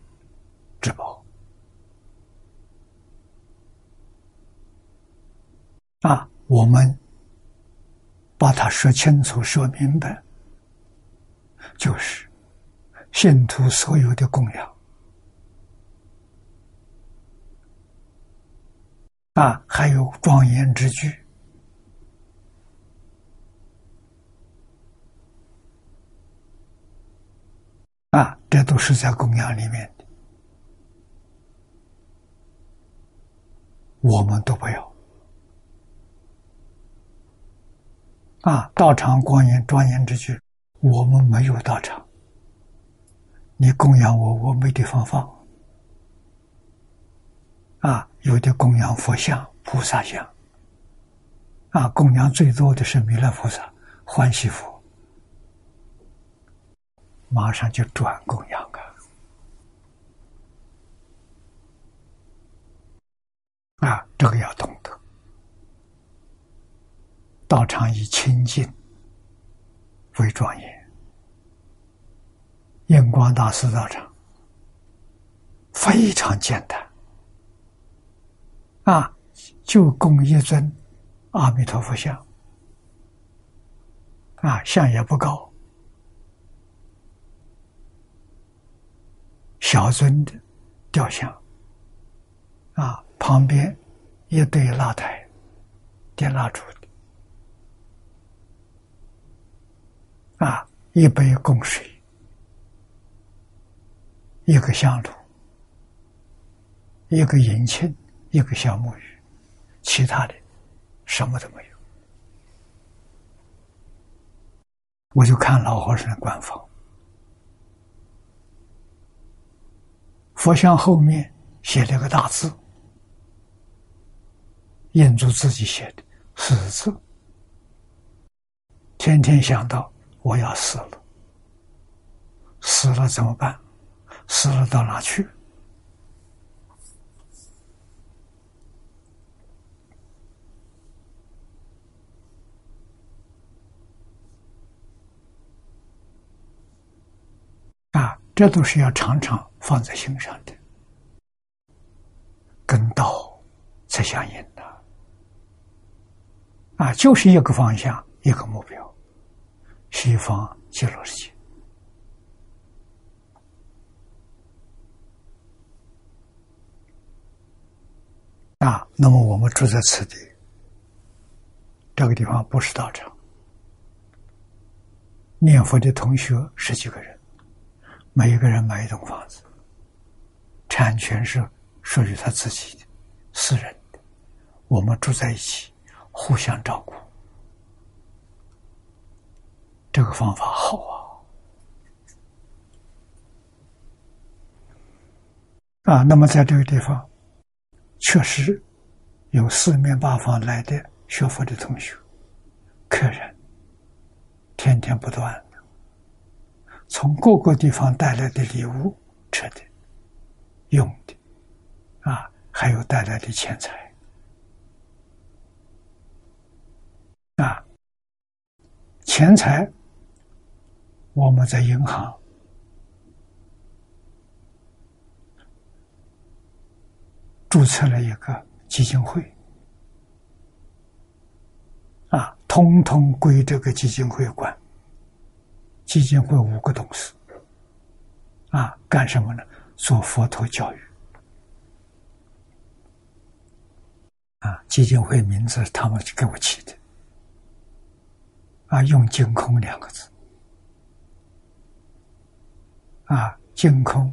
[SPEAKER 1] 之宝啊！我们把它说清楚、说明白。就是信徒所有的供养啊，还有庄严之具啊，这都是在供养里面的，我们都不要啊，道场光严庄严之具。我们没有道场，你供养我，我没地方放。啊，有的供养佛像、菩萨像，啊，供养最多的是弥勒菩萨、欢喜佛，马上就转供养啊！啊，这个要懂得，道场以清净。为庄严，印光大师道场非常简单。啊，就供一尊阿弥陀佛像。啊，像也不高，小尊的雕像。啊，旁边一对蜡台点蜡烛。啊，一杯供水，一个香炉，一个银磬，一个小木鱼，其他的什么都没有。我就看老和尚的官方，佛像后面写了个大字，印住自己写的“死”字，天天想到。我要死了，死了怎么办？死了到哪去？啊，这都是要常常放在心上的，跟道才相应的。啊，就是一个方向，一个目标，西方极乐世界。啊，那么我们住在此地，这个地方不是道场，念佛的同学十几个人。每一个人买一栋房子，产权是属于他自己的、私人的。我们住在一起，互相照顾，这个方法好啊！啊，那么在这个地方，确实有四面八方来的学佛的同学、客人，天天不断的。从各个地方带来的礼物、吃的、用的，啊，还有带来的钱财，啊，钱财，我们在银行注册了一个基金会，啊，通通归这个基金会管。基金会五个董事，啊，干什么呢？做佛陀教育。啊，基金会名字他们给我起的，啊，用“净空”两个字，啊，净空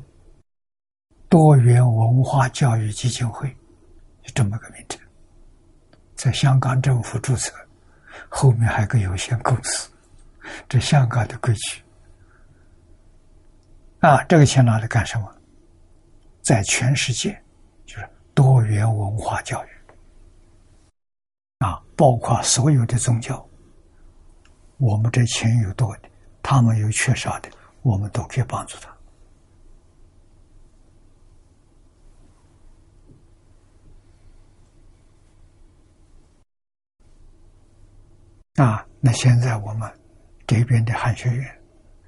[SPEAKER 1] 多元文化教育基金会，就这么个名称，在香港政府注册，后面还有个有限公司。这香港的规矩啊，这个钱拿来干什么？在全世界，就是多元文化教育啊，包括所有的宗教。我们这钱有多的，他们有缺少的，我们都可以帮助他啊。那现在我们。这边的汉学院，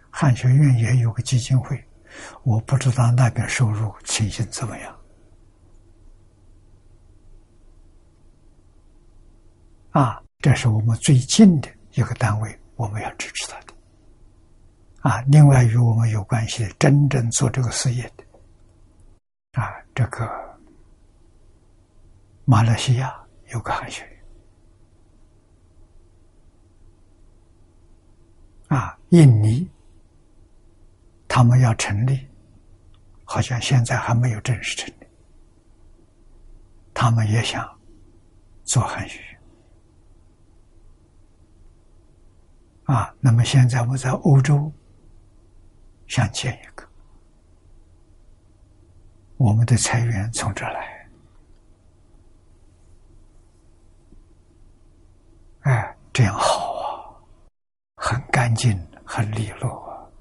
[SPEAKER 1] 汉学院也有个基金会，我不知道那边收入情形怎么样。啊，这是我们最近的一个单位，我们要支持他的。啊，另外与我们有关系的，真正做这个事业的，啊，这个马来西亚有个汉学。啊，印尼，他们要成立，好像现在还没有正式成立。他们也想做汉学啊，那么现在我在欧洲想建一个，我们的财源从这来，哎，这样好啊。很干净，很利落，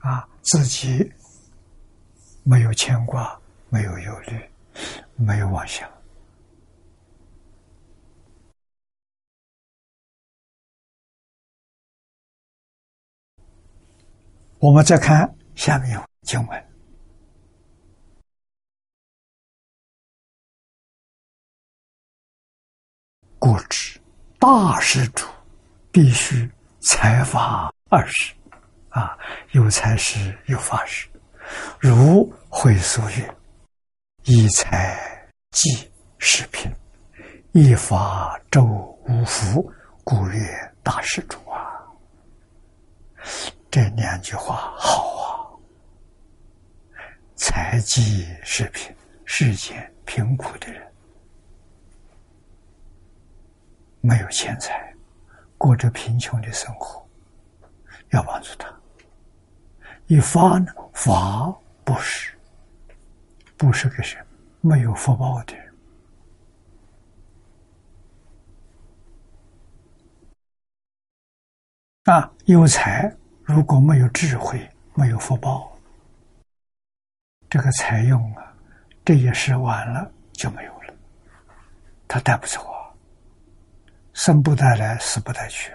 [SPEAKER 1] 啊，自己没有牵挂，没有忧虑，没有妄想。我们再看下面经文：故知大施主必须。财法二十，啊，有财时有法时，如会所曰：“一财即十品，一法周五福，故曰大施主啊。”这两句话好啊！财即十品，世间贫苦的人没有钱财。过着贫穷的生活，要帮助他。一发呢，发不是，不是给谁？没有福报的人啊！有财如果没有智慧，没有福报，这个财用啊，这一世完了就没有了，他带不走啊，生不带来，死不带去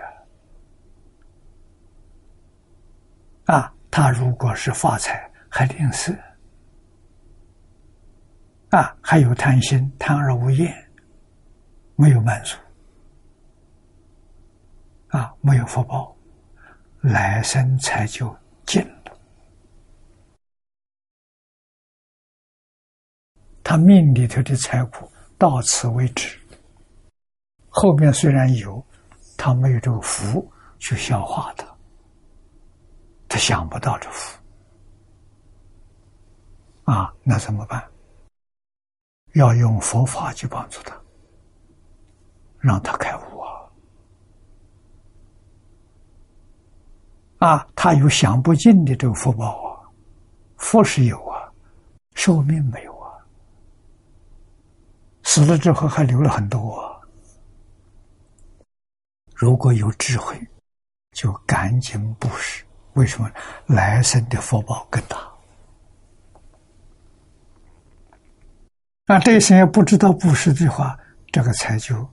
[SPEAKER 1] 啊！啊，他如果是发财，还吝啬。啊，还有贪心，贪而无厌，没有满足。啊，没有福报，来生才就尽了。他命里头的财库到此为止，后面虽然有，他没有这个福去消化它，他想不到这福啊，那怎么办？要用佛法去帮助他，让他开悟啊！他有享不尽的这个福报啊，福是有啊，寿命没有啊，死了之后还留了很多啊。如果有智慧，就赶紧布施。为什么？来生的福报更大。那这些不知道布施的话，这个财就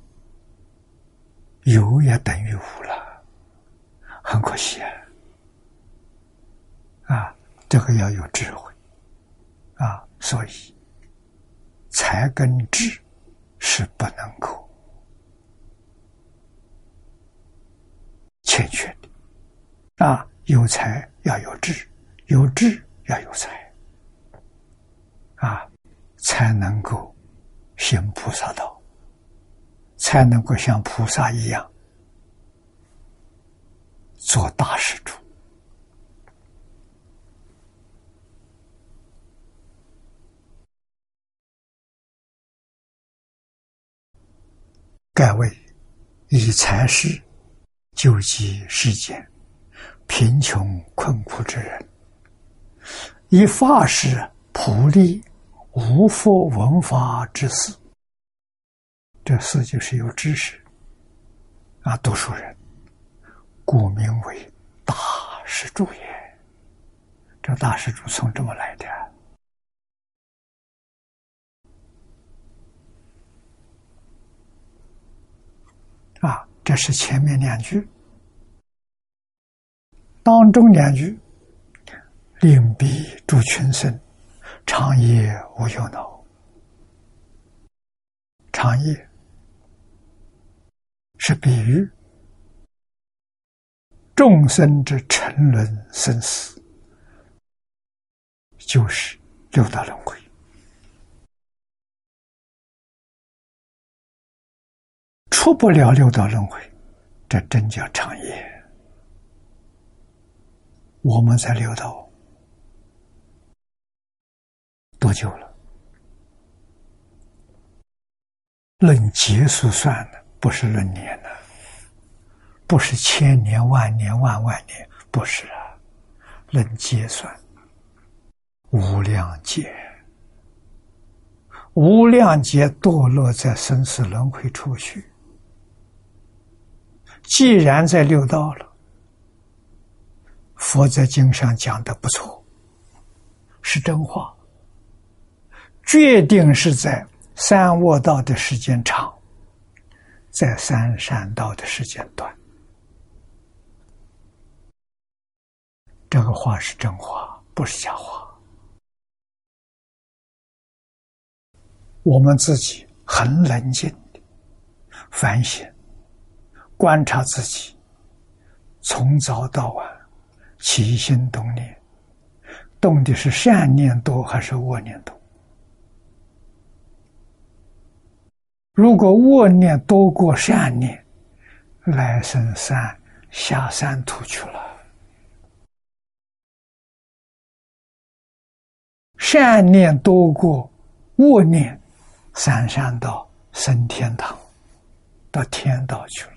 [SPEAKER 1] 有也等于无了，很可惜啊！啊，这个要有智慧啊，所以才跟智是不能够欠缺的啊，有才要有智，有智要有才啊。才能够行菩萨道，才能够像菩萨一样做大事主。盖为以财事救济世间贫穷困苦之人，以法事普利。无佛文法之士，这四就是有知识啊，读书人，故名为大师主也。这大师主从这么来的啊，这是前面两句，当中两句，令彼诸群生。长夜无忧恼，长夜是比喻众生之沉沦生死，就是六道轮回，出不了六道轮回，这真叫长夜。我们在六道。多久了？论劫数算的，不是论年的，不是千年万年万万年，不是啊，论劫算，无量劫，无量劫堕落在生死轮回出去。既然在六道了，佛在经上讲的不错，是真话。决定是在三卧道的时间长，在三善道的时间短。这个话是真话，不是假话。我们自己很冷静的反省、观察自己，从早到晚起心动念，动的是善念多还是恶念多？如果恶念多过善念，来生三下三途去了；善念多过恶念，三善道升天堂，到天道去了。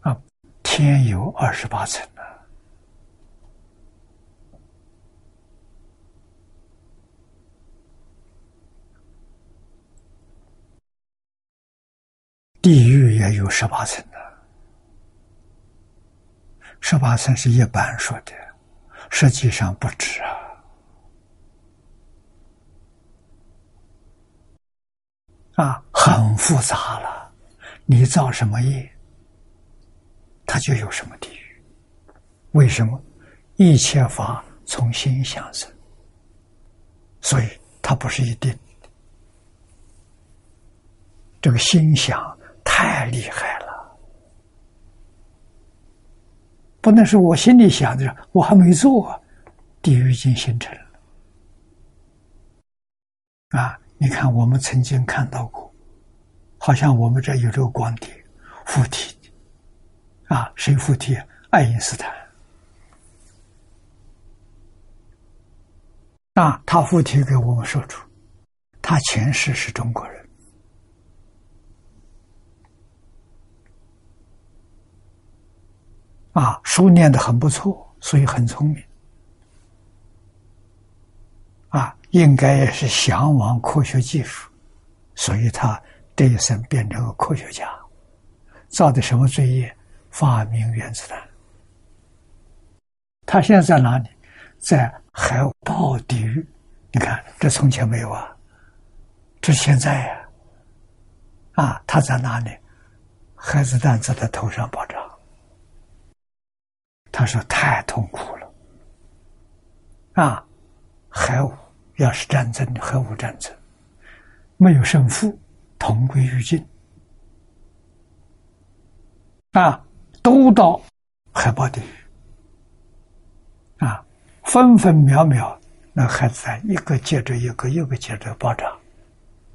[SPEAKER 1] 啊，天有二十八层。地狱也有十八层的，十八层是一般说的，实际上不止啊！啊，很复杂了。你造什么业，它就有什么地狱。为什么？一切法从心想生，所以它不是一定。这个心想太厉害了，不能是我心里想的，我还没做，地狱已经形成了。啊，你看，我们曾经看到过，好像我们这有这个光碟附体，啊，谁附体？爱因斯坦。啊，他附体给我们说出，他前世是中国人。啊，书念的很不错，所以很聪明。啊，应该也是向往科学技术，所以他这一生变成个科学家，造的什么罪业？发明原子弹。他现在在哪里？在海豹地狱。你看，这从前没有啊，这现在呀。啊，他在哪里？海子弹在他头上爆炸。他说：“太痛苦了，啊！核武要是战争，核武战争没有胜负，同归于尽，啊，都到海豹地，啊，分分秒秒，那孩子在一个接着一个，一个接着爆炸，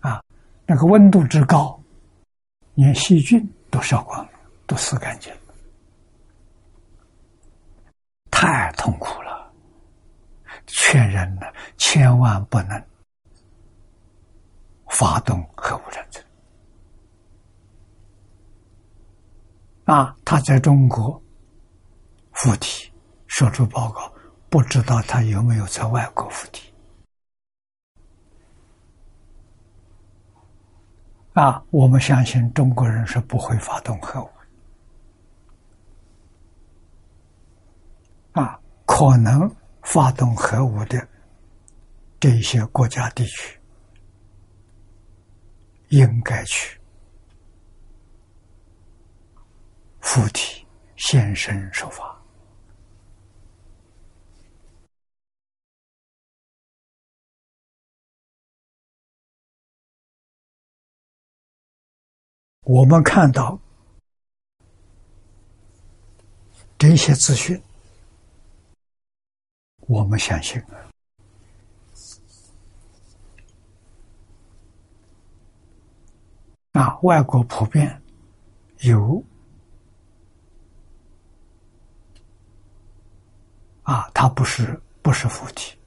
[SPEAKER 1] 啊，那个温度之高，连细菌都烧光了，都死干净了。”太痛苦了，劝人呢，千万不能发动核武战争。啊，他在中国附体，说出报告，不知道他有没有在外国附体。啊，我们相信中国人是不会发动核武。啊，可能发动核武的这些国家地区，应该去附体现身说法。我们看到这些资讯。我们相信啊，外国普遍有啊，它不是不是附体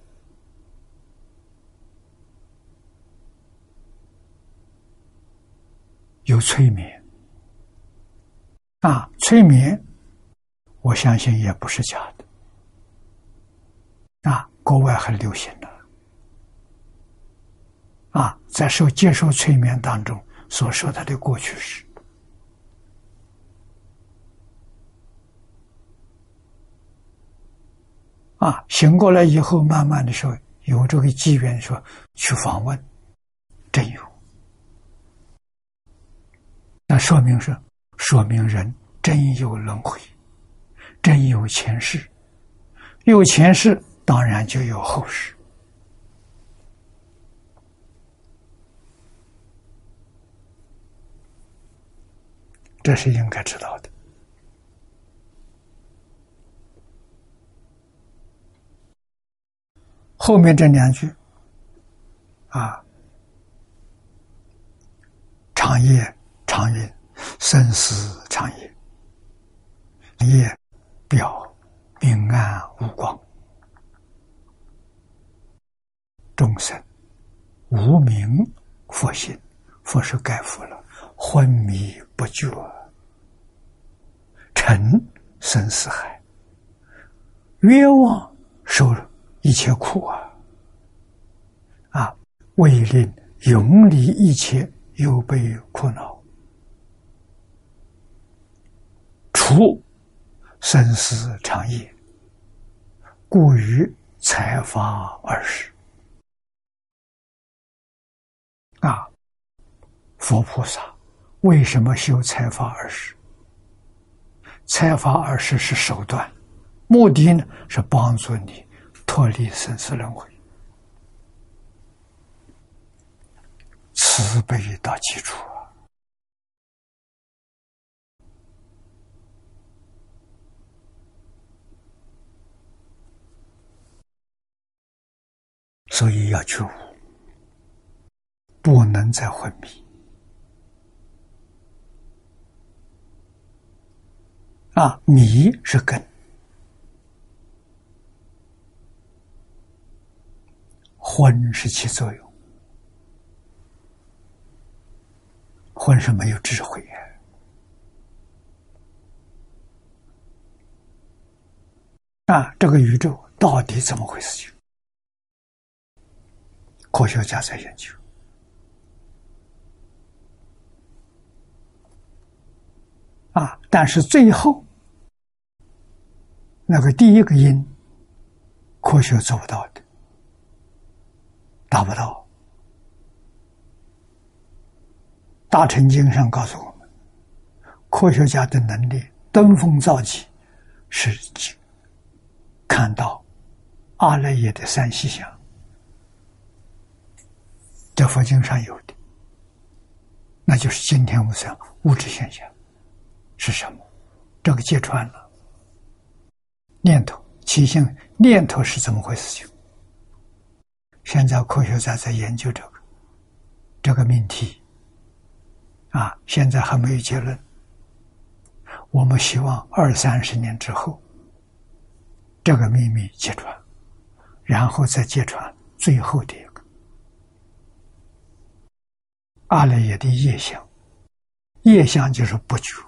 [SPEAKER 1] 有催眠。啊，催眠，我相信也不是假的。啊，国外很流行的，啊，在受接受催眠当中所说他的过去式，啊，醒过来以后，慢慢的说有这个机缘说去访问，真有，那说明是说明人真有轮回，真有前世，有前世。当然就有后世，这是应该知道的。后面这两句，啊，长夜长云，生死长夜，夜表明暗无光。众生无名佛心，佛是盖佛了，昏迷不觉，沉生死海，冤枉受了一切苦啊！啊，为令永离一切忧悲苦恼，除生死长夜，故于财法二十。啊，佛菩萨为什么修财法二十？财法二十是手段，目的呢是帮助你脱离生死轮回，慈悲到基础啊！所以要觉悟，不能再昏迷。啊，迷是根，魂是起作用，昏是没有智慧呀。啊，这个宇宙到底怎么回事？情科学家在研究。啊，但是最后。那个第一个因，科学做不到的，达不到。大乘经上告诉我们，科学家的能力登峰造极，是看到阿赖耶的三细相，这佛经上有的，那就是今天我想物质现象是什么？这个揭穿了。念头起性，念头是怎么回事？情现在科学家在研究这个这个命题啊，现在还没有结论。我们希望二三十年之后，这个秘密揭穿，然后再揭穿最后的一个阿赖耶的业相。业相就是不久，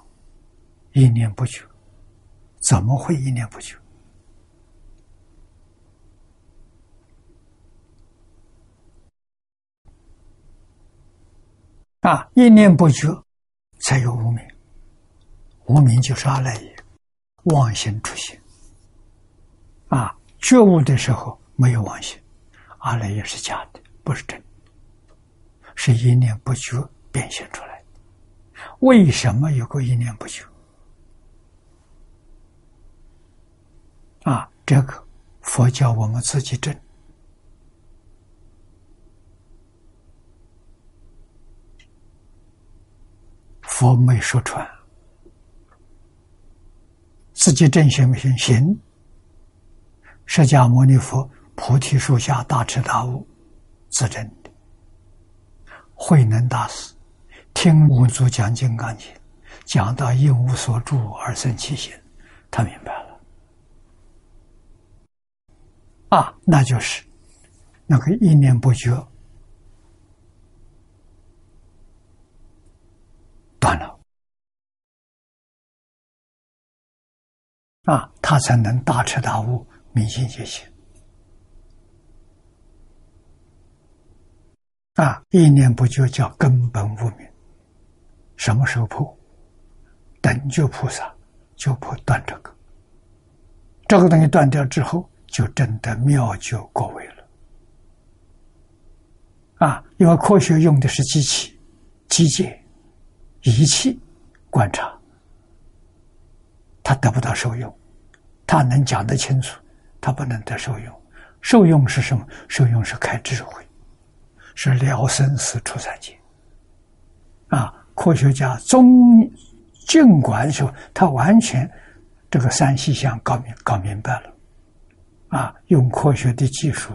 [SPEAKER 1] 一念不久，怎么会一念不久？啊，一念不觉，才有无明。无明就是阿赖耶，妄心出现。啊，觉悟的时候没有妄心，阿赖耶是假的，不是真的，是一念不觉变现出来的。为什么有个一念不觉？啊，这个佛教我们自己证。佛没说穿，自己正行不行？行。释迦牟尼佛菩提树下大彻大悟，自证的。慧能大师听五祖讲《金刚经》，讲到一无所住而生其心，他明白了。啊，那就是那个一念不绝。断了，啊，他才能大彻大悟，明心见性。啊，一念不就叫根本无明。什么时候破？等觉菩萨就破断这个。这个东西断掉之后，就真的妙觉过位了。啊，因为科学用的是机器、机械。仪器观察，他得不到受用，他能讲得清楚，他不能得受用。受用是什么？受用是开智慧，是了生死出三界。啊，科学家中尽管说他完全这个三细相搞明搞明白了，啊，用科学的技术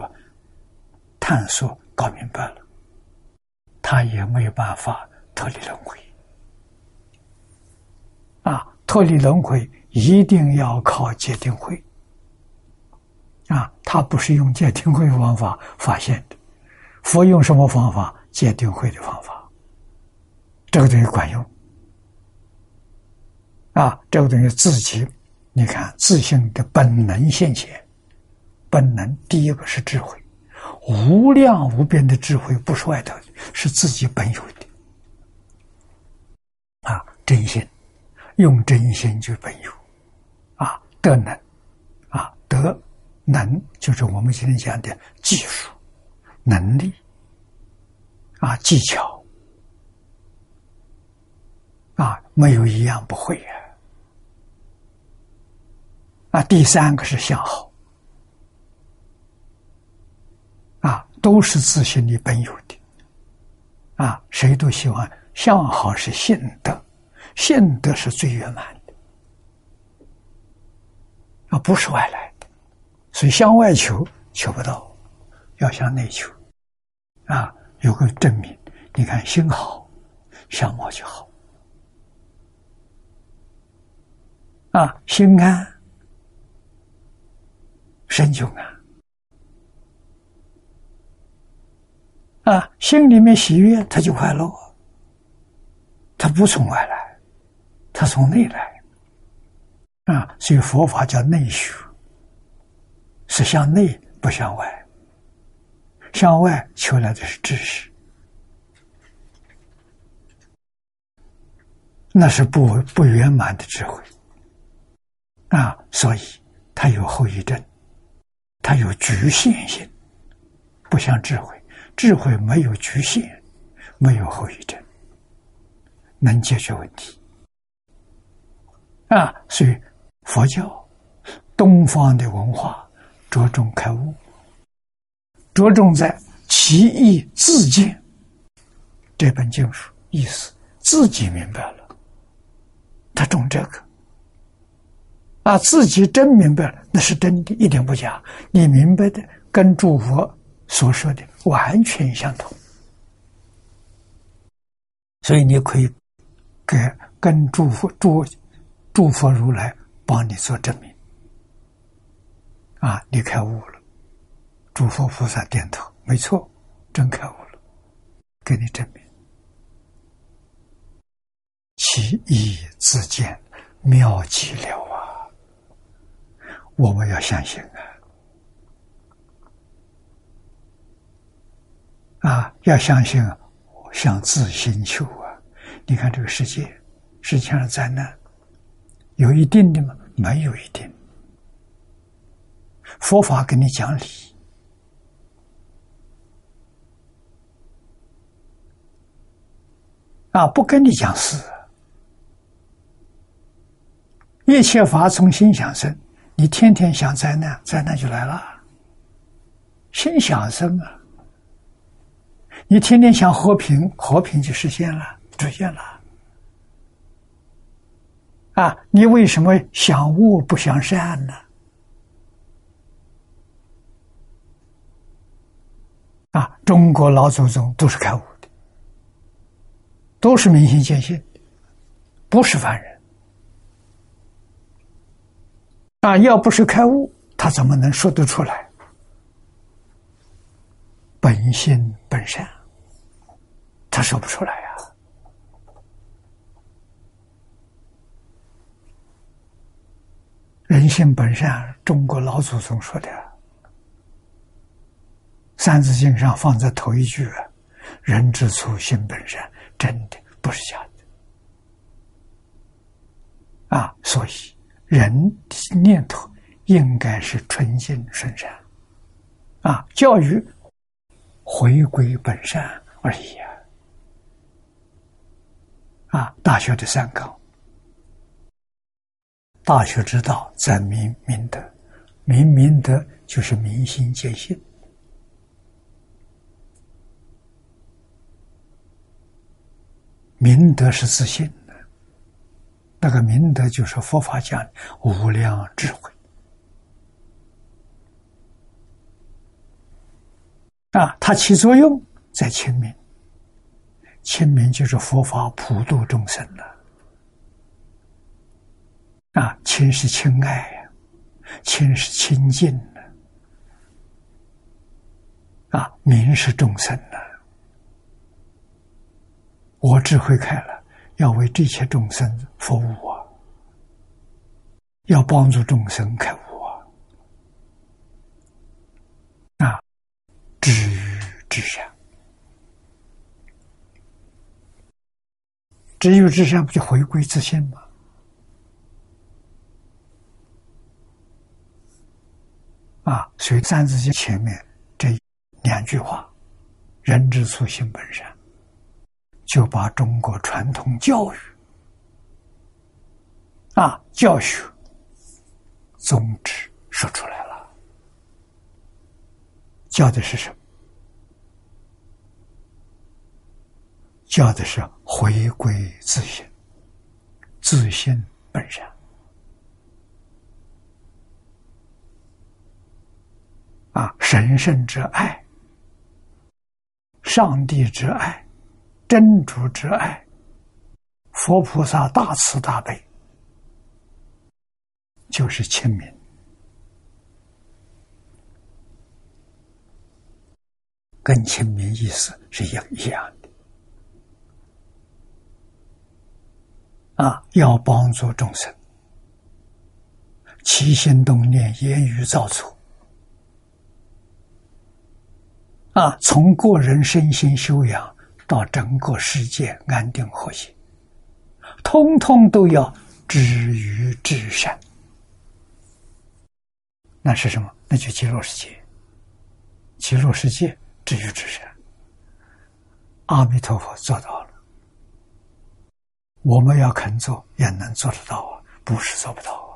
[SPEAKER 1] 探索搞明白了，他也没有办法脱离轮回。啊，脱离轮回一定要靠戒定慧。啊，他不是用戒定慧方法发现的，佛用什么方法？戒定慧的方法，这个东西管用。啊，这个东西自己，你看自性的本能现前，本能第一个是智慧，无量无边的智慧不是外头的，是自己本有的。啊，真心。用真心去本有，啊，德能，啊，德能就是我们今天讲的技术、能力。啊、技巧。啊，没有一样不会呀。啊，第三个是相好。啊，都是自心里本有的。啊，谁都希望相好是信德，信德是最圆满的。啊，不是外来的，所以向外求求不到，要向内求。啊，有个证明，你看心好，相貌就好。啊，心安。身就安。啊，心里面喜悦，他就快乐。他不从外来，他从内来啊。所以佛法叫内修，是向内不向外，向外求来的是知识，那是不不圆满的智慧啊。所以它有后遗症。它有局限性，不像智慧，智慧没有局限，没有后遗症，能解决问题。啊，所以佛教东方的文化着重开悟，着重在其意自见这本经书意思，自己明白了，他重这个。啊，自己真明白了，那是真的，一点不假。你明白的跟诸佛所说的完全相同，所以你可以给跟诸佛、诸诸佛如来帮你做证明。啊，你开悟了，诸佛菩萨点头，没错，真开悟了，给你证明，其意自见，妙极了啊。我们要相信啊！啊，要相信向自心求啊！你看这个世界，实际上是灾难，有一定的吗？没有一定。佛法跟你讲理啊，不跟你讲事。一切法从心想生。你天天想灾难，灾难就来了。心想生啊！你天天想和平，和平就实现了，出现了。啊，你为什么想恶不想善呢？啊，中国老祖宗都是开悟的，都是明心见性，不是凡人。啊，要不是开悟，他怎么能说得出来？本性本善，他说不出来呀。人性本善，中国老祖宗说的，《三字经》上放在头一句：“人之初，性本善。”真的不是假的。啊，所以。人的念头应该是纯净顺善，啊，教育回归本善而已啊！啊，大学的三纲，大学之道在明明德，明明德就是明心见性，明德是自信的。那个明德就是佛法讲无量智慧啊，它起作用在清明。清明就是佛法普度众生了啊，亲是亲爱呀，亲是亲近的啊，民是众生的，我智慧开了。要为这些众生服务啊！要帮助众生开悟啊！啊，知于至善，知于至善，不就回归自信吗？啊，所以《三字经》前面这两句话“人之初，性本善”，就把中国传统教育啊教学宗旨说出来了。教的是什么？教的是回归自信，自信本善。啊，神圣之爱，上帝之爱，真主之爱，佛菩萨大慈大悲，就是亲民，跟亲民意思是一一样的。啊，要帮助众生，起心动念，言语造作。啊，从个人身心修养到整个世界安定和谐，通通都要止于至善。那是什么？那就极乐世界。极乐世界止于至善，阿弥陀佛做到了。我们要肯做，也能做得到啊，不是做不到。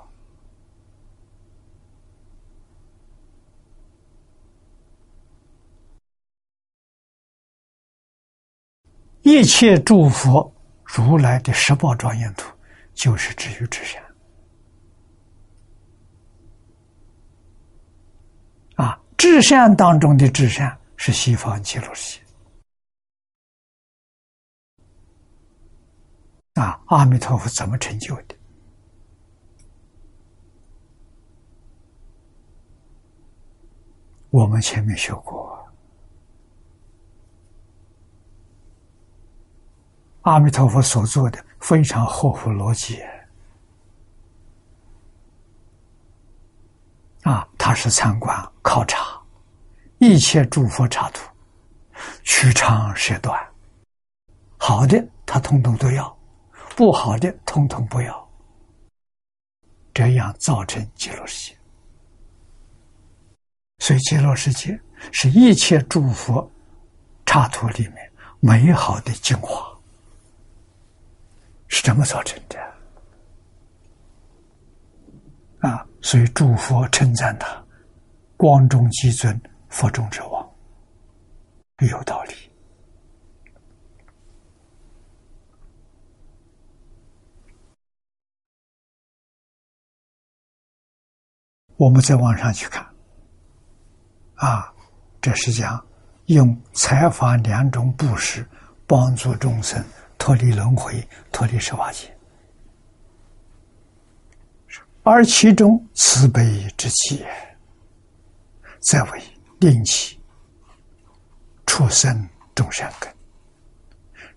[SPEAKER 1] 一切诸佛如来的十宝庄严图，就是至于至善啊！至善当中的至善是西方极乐世界啊！阿弥陀佛怎么成就的？我们前面学过。阿弥陀佛所做的非常合乎逻辑啊！他是参观考察一切诸佛刹土，取长舍短，好的他通通都要，不好的通通不要，这样造成极乐世界。所以极乐世界是一切诸佛刹土里面美好的精华。是这么造成的啊！所以诸佛称赞他，光中极尊，佛中之王，有道理。我们再往上去看，啊，这是讲用财法两种布施帮助众生。脱离轮回，脱离十八界，而其中慈悲之气，则为令其出生众善根，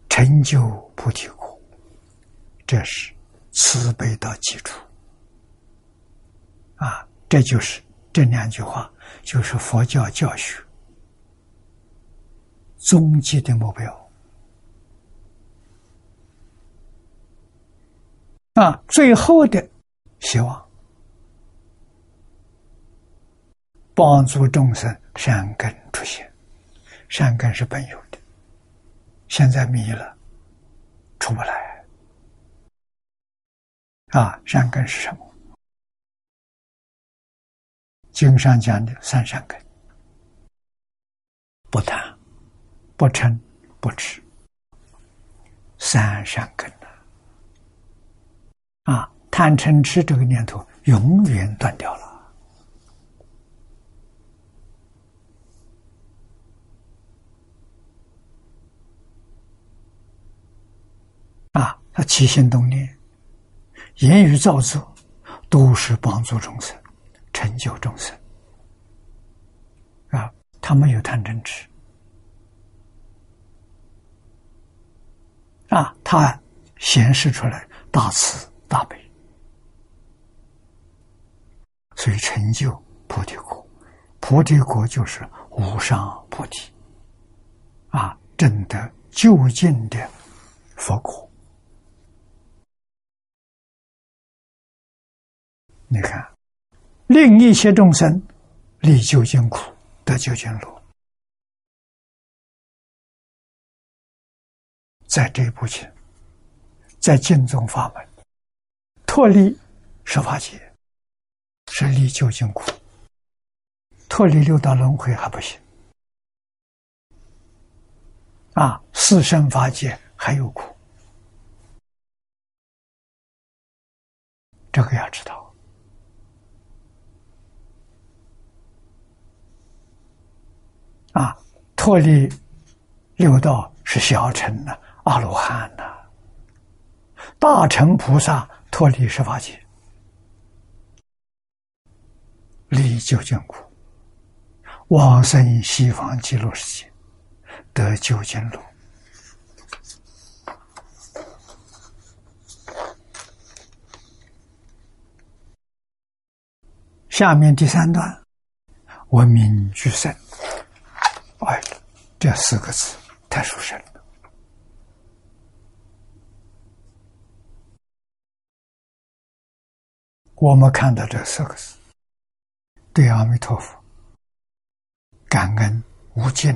[SPEAKER 1] 成就菩提果。这是慈悲的基础啊！这就是这两句话，就是佛教教学终极的目标。啊，最后的希望，帮助众生善根出现。善根是本有的，现在迷了，出不来。啊，善根是什么？经上讲的三善根：不贪、不嗔、不痴。三善根。啊，贪嗔痴这个念头永远断掉了。啊，他起心动念、言语造作，都是帮助众生、成就众生。啊，他没有贪嗔痴。啊，他显示出来大慈。大悲，所以成就菩提果，菩提果就是无上菩提，啊，证得究竟的佛果。你看，令一切众生离究竟苦，得究竟乐。在这一部经，在净宗法门，脱离十法界，是离究竟苦；脱离六道轮回还不行。啊，四生法界还有苦，这个要知道。啊，脱离六道是小乘的阿罗汉呐，大乘菩萨脱离十法界，离究竟苦，往生西方极乐世界。得究竟路。下面第三段，文明居胜。哎，这四个字太殊胜了。我们看到这四个字，对阿弥陀佛感恩无尽。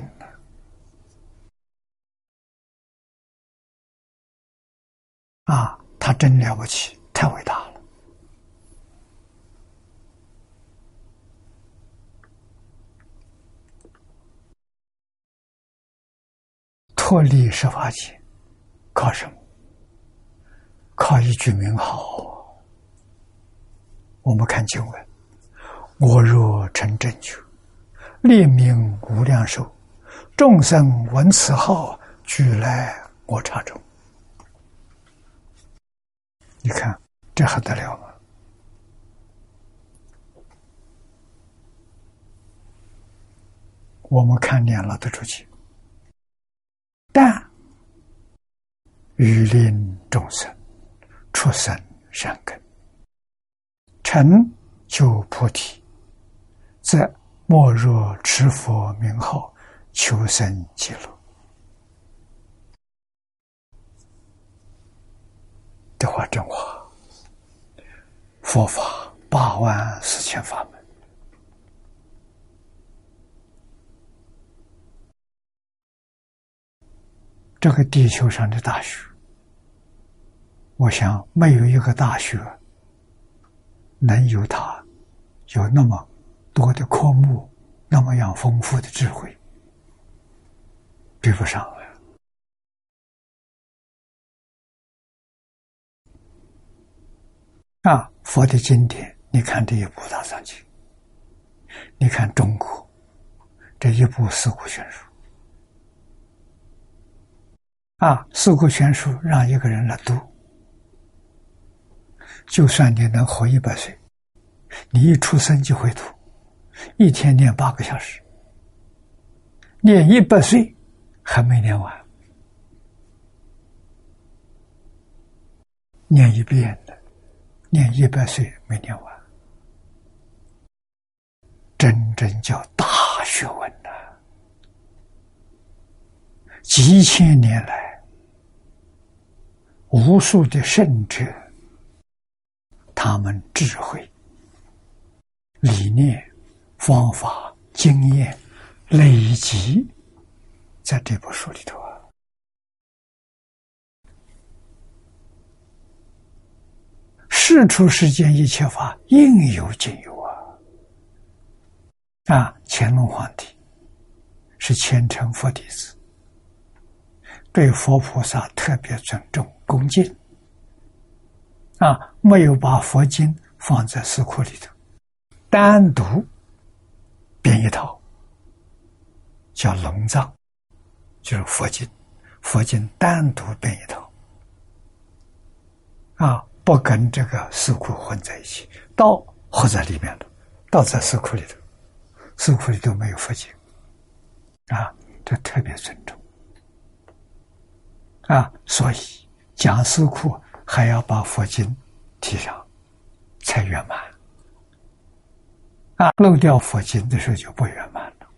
[SPEAKER 1] 啊，他真了不起，太伟大了！脱离十法界，靠什么？靠一句名号。我们看经文：“我若成正觉，立名无量寿，众生闻此号，俱来我刹中。”你看，这还得了吗？我们看念了的出去，但欲令众生出生善根，成就菩提，则莫若持佛名号，求生极乐。这话真话，佛法八万四千法门，这个地球上的大学，我想没有一个大学能有他有那么多的科目，那么样丰富的智慧，比不上。啊，佛的经典，你看这一部大藏经，你看中国这一部四库全书，啊，四库全书让一个人来读，就算你能活一百岁，你一出生就会读，一天念八个小时，念一百岁还没念完，念一遍。念一百岁没念完，真正叫大学问呐！几千年来，无数的圣者，他们智慧、理念、方法、经验累积在这部书里头。世出世间一切法应有尽有啊！啊，乾隆皇帝是虔诚佛弟子，对佛菩萨特别尊重恭敬，啊，没有把佛经放在寺库里头，单独编一套，叫龙藏，就是佛经，佛经单独编一套，啊。不跟这个四库混在一起，道合在里面的，道在四库里头，四库里头没有佛经，啊，这特别尊重，啊，所以讲四库还要把佛经提上，才圆满，啊，漏掉佛经的时候就不圆满了。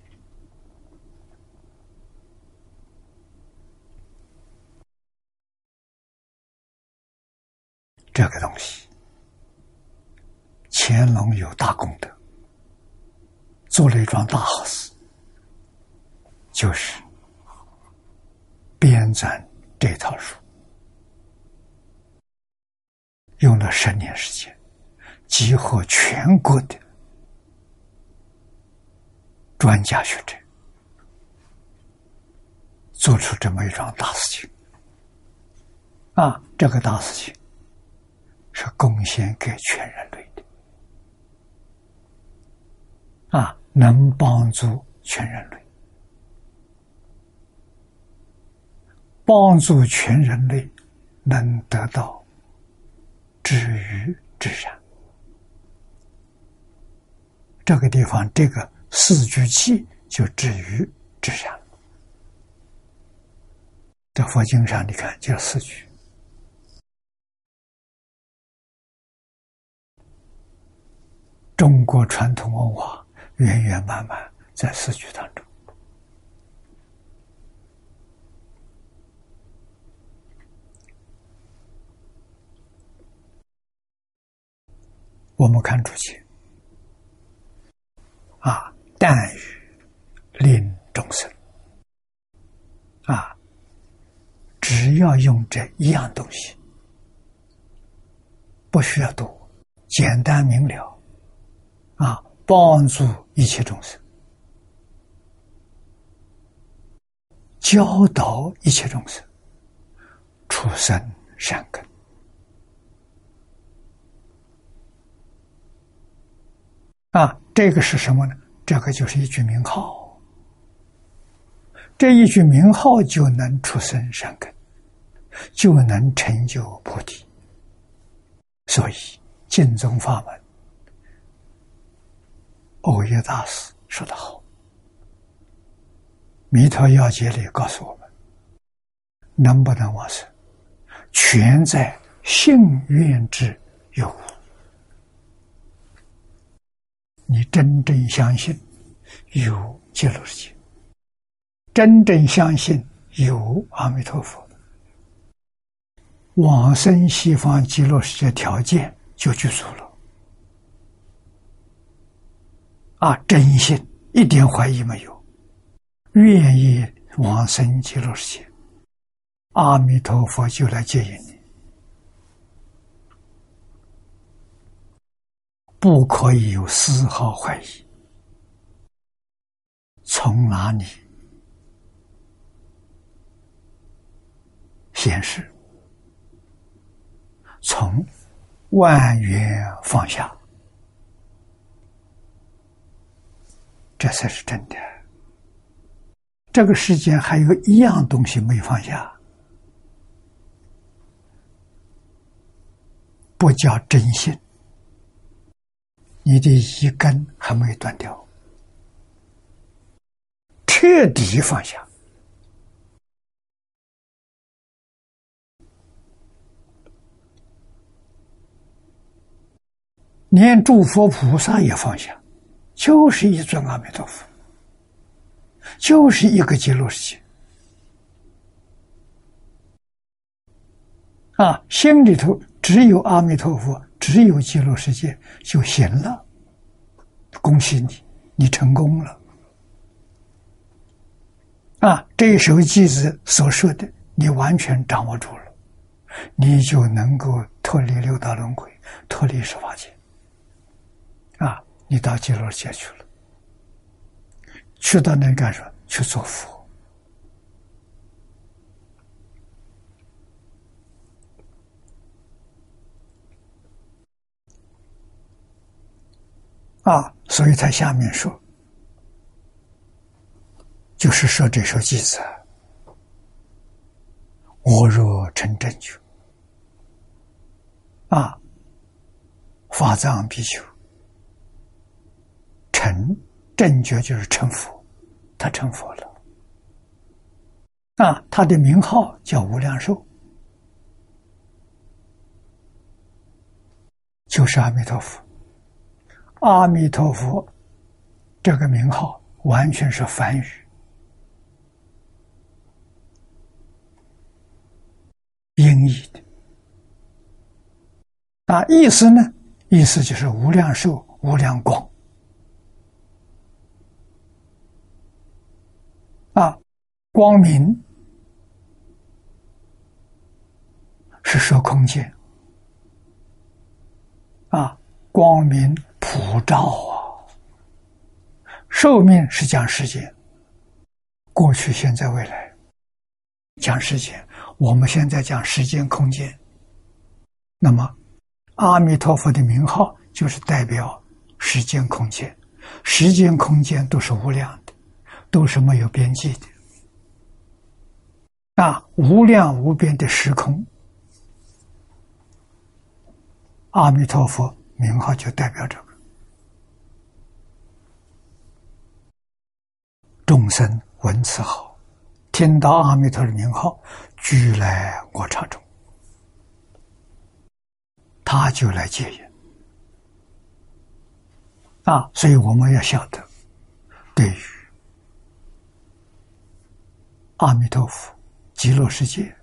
[SPEAKER 1] 这个东西，乾隆有大功德，做了一桩大好事，就是编纂这套书，用了十年时间，集合全国的专家学者，做出这么一桩大事情。啊，这个大事情是贡献给全人类的，啊，能帮助全人类，帮助全人类能得到止于至善。这个地方，这个四句气就止于至善。在佛经上，你看，就四句。中国传统文化源源满满在四句当中。我们看出去啊，但欲令众生啊，只要用这一样东西，不需要多，简单明了。啊，帮助一切众生，教导一切众生，出生善根。啊，这个是什么呢？这个就是一句名号，这一句名号就能出生善根，就能成就菩提。所以，净宗法门。欧耶大师说的好，《弥陀要解》里告诉我们：能不能往生，全在信愿之有无。你真正相信有极乐世界，真正相信有阿弥陀佛，往生西方极乐世界条件就具足了。啊，真心一点怀疑没有，愿意往生极乐世界，阿弥陀佛就来接引你，不可以有丝毫怀疑。从哪里显示？从万缘放下。这才是真的。这个世间还有一样东西没放下，不叫真心。你的一根还没断掉，彻底放下，连诸佛菩萨也放下。就是一尊阿弥陀佛，就是一个极乐世界啊！心里头只有阿弥陀佛，只有极乐世界就行了。恭喜你，你成功了啊！这一首偈子所说的，你完全掌握住了，你就能够脱离六道轮回，脱离十法界啊！你到极乐界去了，去到那干什么？去做佛啊！所以他下面说，就是说这首偈子：“我若成正觉，啊，法藏比丘。”成正觉就是成佛，他成佛了。啊，他的名号叫无量寿，就是阿弥陀佛。阿弥陀佛这个名号完全是梵语，音译的。啊，意思呢？意思就是无量寿、无量光。啊，光明是说空间啊，光明普照啊，寿命是讲时间，过去、现在、未来讲时间，我们现在讲时间、空间。那么，阿弥陀佛的名号就是代表时间、空间，时间、空间都是无量的，都是没有边际的。那，无量无边的时空，阿弥陀佛名号就代表这个。众生闻此号，听到阿弥陀的名号，俱来我刹中，他就来接引。啊，所以我们要晓得，对于阿弥陀佛。极乐世界，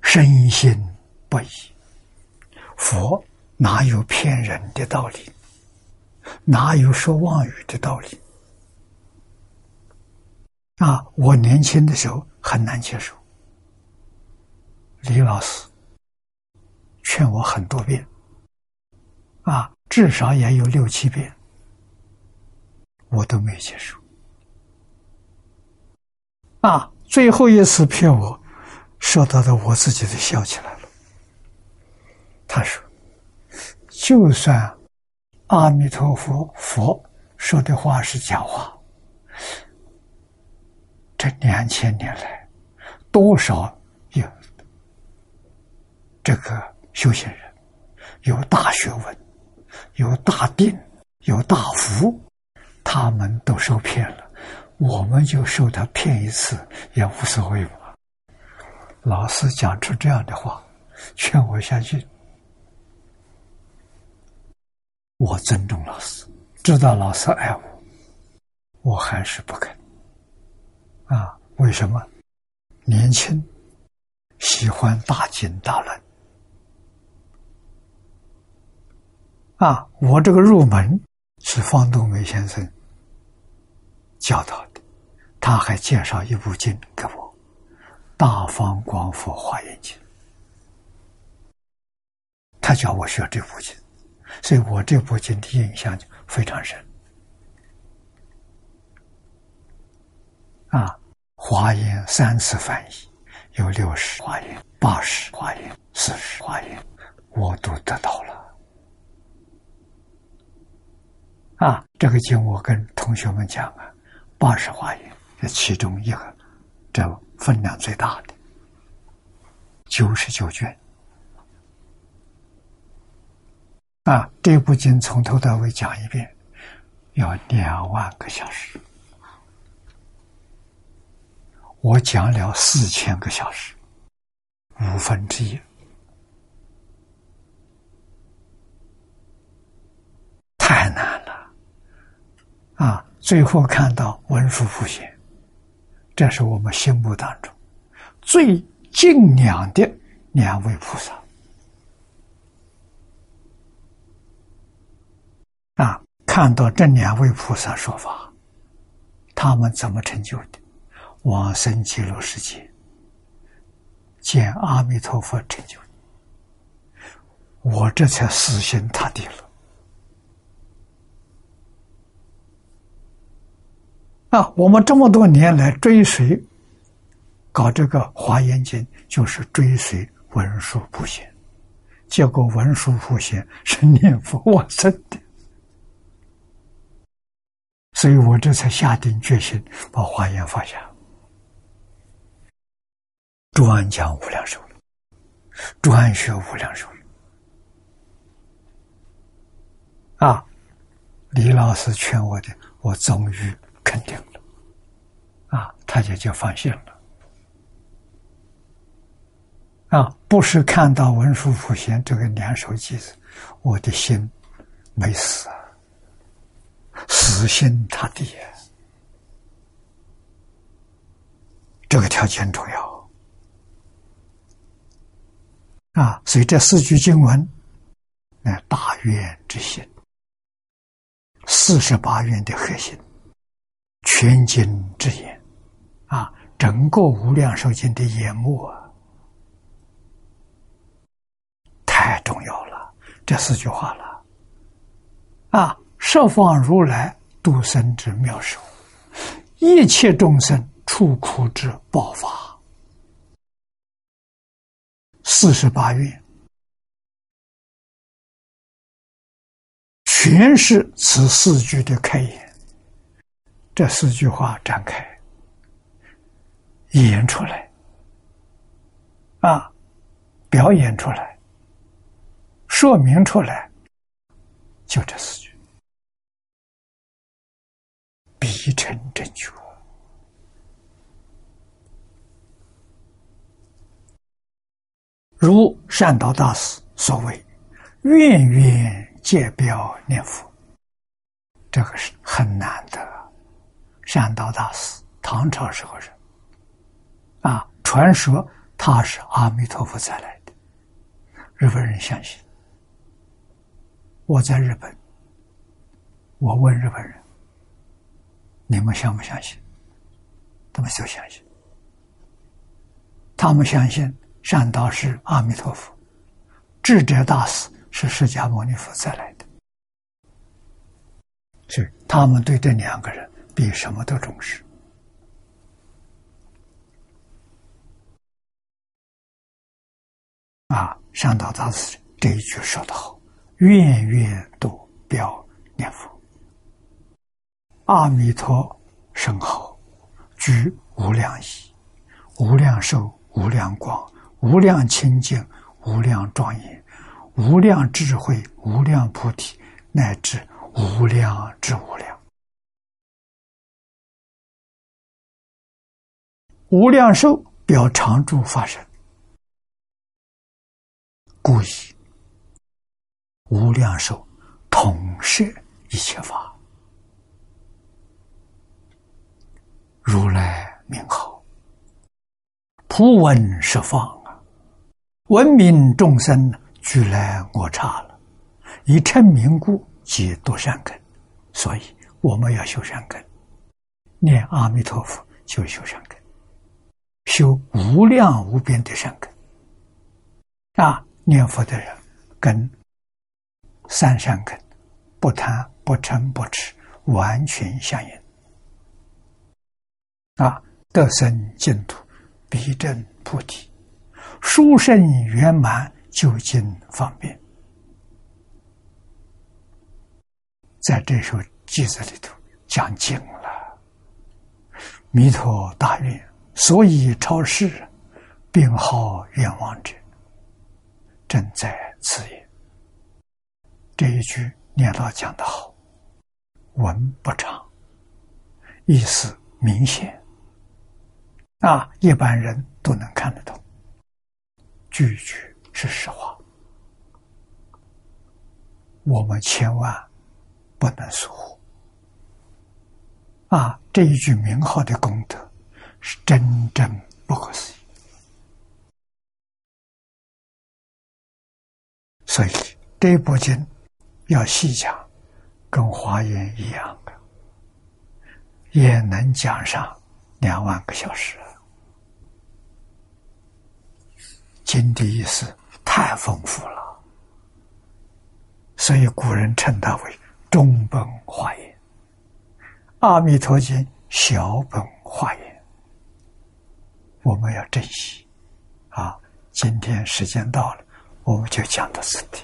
[SPEAKER 1] 深信不疑。佛哪有骗人的道理？哪有说妄语的道理？啊！我年轻的时候很难接受，李老师劝我很多遍，啊，至少也有六七遍，我都没接受，啊。最后一次骗我，说到的我自己都笑起来了。他说：“就算阿弥陀佛佛说的话是假话，这两千年来，多少有这个修行人，有大学问，有大定，有大福，他们都受骗了。”我们就受他骗一次也无所谓嘛。老师讲出这样的话，劝我相信。我尊重老师，知道老师爱我，我还是不肯。啊，为什么？年轻，喜欢大经大论。啊，我这个入门是方东梅先生。教导的，他还介绍一部经给我，《大方广佛华严经》。他教我学这部经，所以我这部经的印象就非常深。啊，华严三次翻译，有六十华严、八十华严、四十华严，我都得到了。啊，这个经我跟同学们讲啊。八十华严，这其中一个，这分量最大的，九十九卷。啊，这部经从头到尾讲一遍，要两万个小时。我讲了四千个小时，五分之一，太难了，啊！最后看到文殊普贤，这是我们心目当中最敬仰的两位菩萨。啊，看到这两位菩萨说法，他们怎么成就的？往生极乐世界，见阿弥陀佛成就。我这才死心塌地了。啊，我们这么多年来追随搞这个华严经，就是追随文殊普贤，结果文殊普贤是念佛往生的，所以我这才下定决心把华严放下，专讲无量寿了，专学无量寿了。啊，李老师劝我的，我终于。肯定了，啊，他也就放心了，啊，不是看到文殊普贤这个两手机子，我的心没死啊，死心塌地，这个条件重要，啊，所以这四句经文，那大愿之心，四十八愿的核心。全经之言啊，整个无量寿经的眼目啊，太重要了。这四句话了啊，十方如来度生之妙手，一切众生出苦之爆发，四十八愿。全是此四句的开言，这四句话展开演出来，啊，表演出来，说明出来，就这四句，必成正觉。如善导大师所谓：“愿愿。”借标念佛，这个是很难的。善导大师，唐朝时候人，啊，传说他是阿弥陀佛再来的。日本人相信。我在日本，我问日本人：“你们相不相信？”他们说相信。他们相信善导是阿弥陀佛，智者大师。是释迦牟尼佛再来的，是他们对这两个人比什么都重视。啊，上道大师这一句说得好：“愿愿度标念佛，阿弥陀圣号，居无量义、无量寿、无量光、无量清净、无量庄严。”无量智慧，无量菩提，乃至无量之无量，无量寿表常住法身，故以无量寿统摄一切法，如来名号，普闻十方，闻名众生。俱来我差了，以称名故，即多善根，所以我们要修善根，念阿弥陀佛就修善根，修无量无边的善根。啊，念佛的人跟三善根不贪不嗔不痴完全相应。啊，得生净土，必证菩提，殊胜圆满。就近方便，在这首偈子里头讲尽了。弥陀大愿，所以超世，并号愿望者，正在此也。这一句念老讲得好，文不长，意思明显，啊，一般人都能看得懂，句句。是实话，我们千万不能疏忽啊！这一句名号的功德是真正不可思议，所以这部经要细讲，跟华严一样的，也能讲上两万个小时。经的意思。太丰富了，所以古人称它为中本华严，《阿弥陀经》小本华严，我们要珍惜。啊，今天时间到了，我们就讲到此地。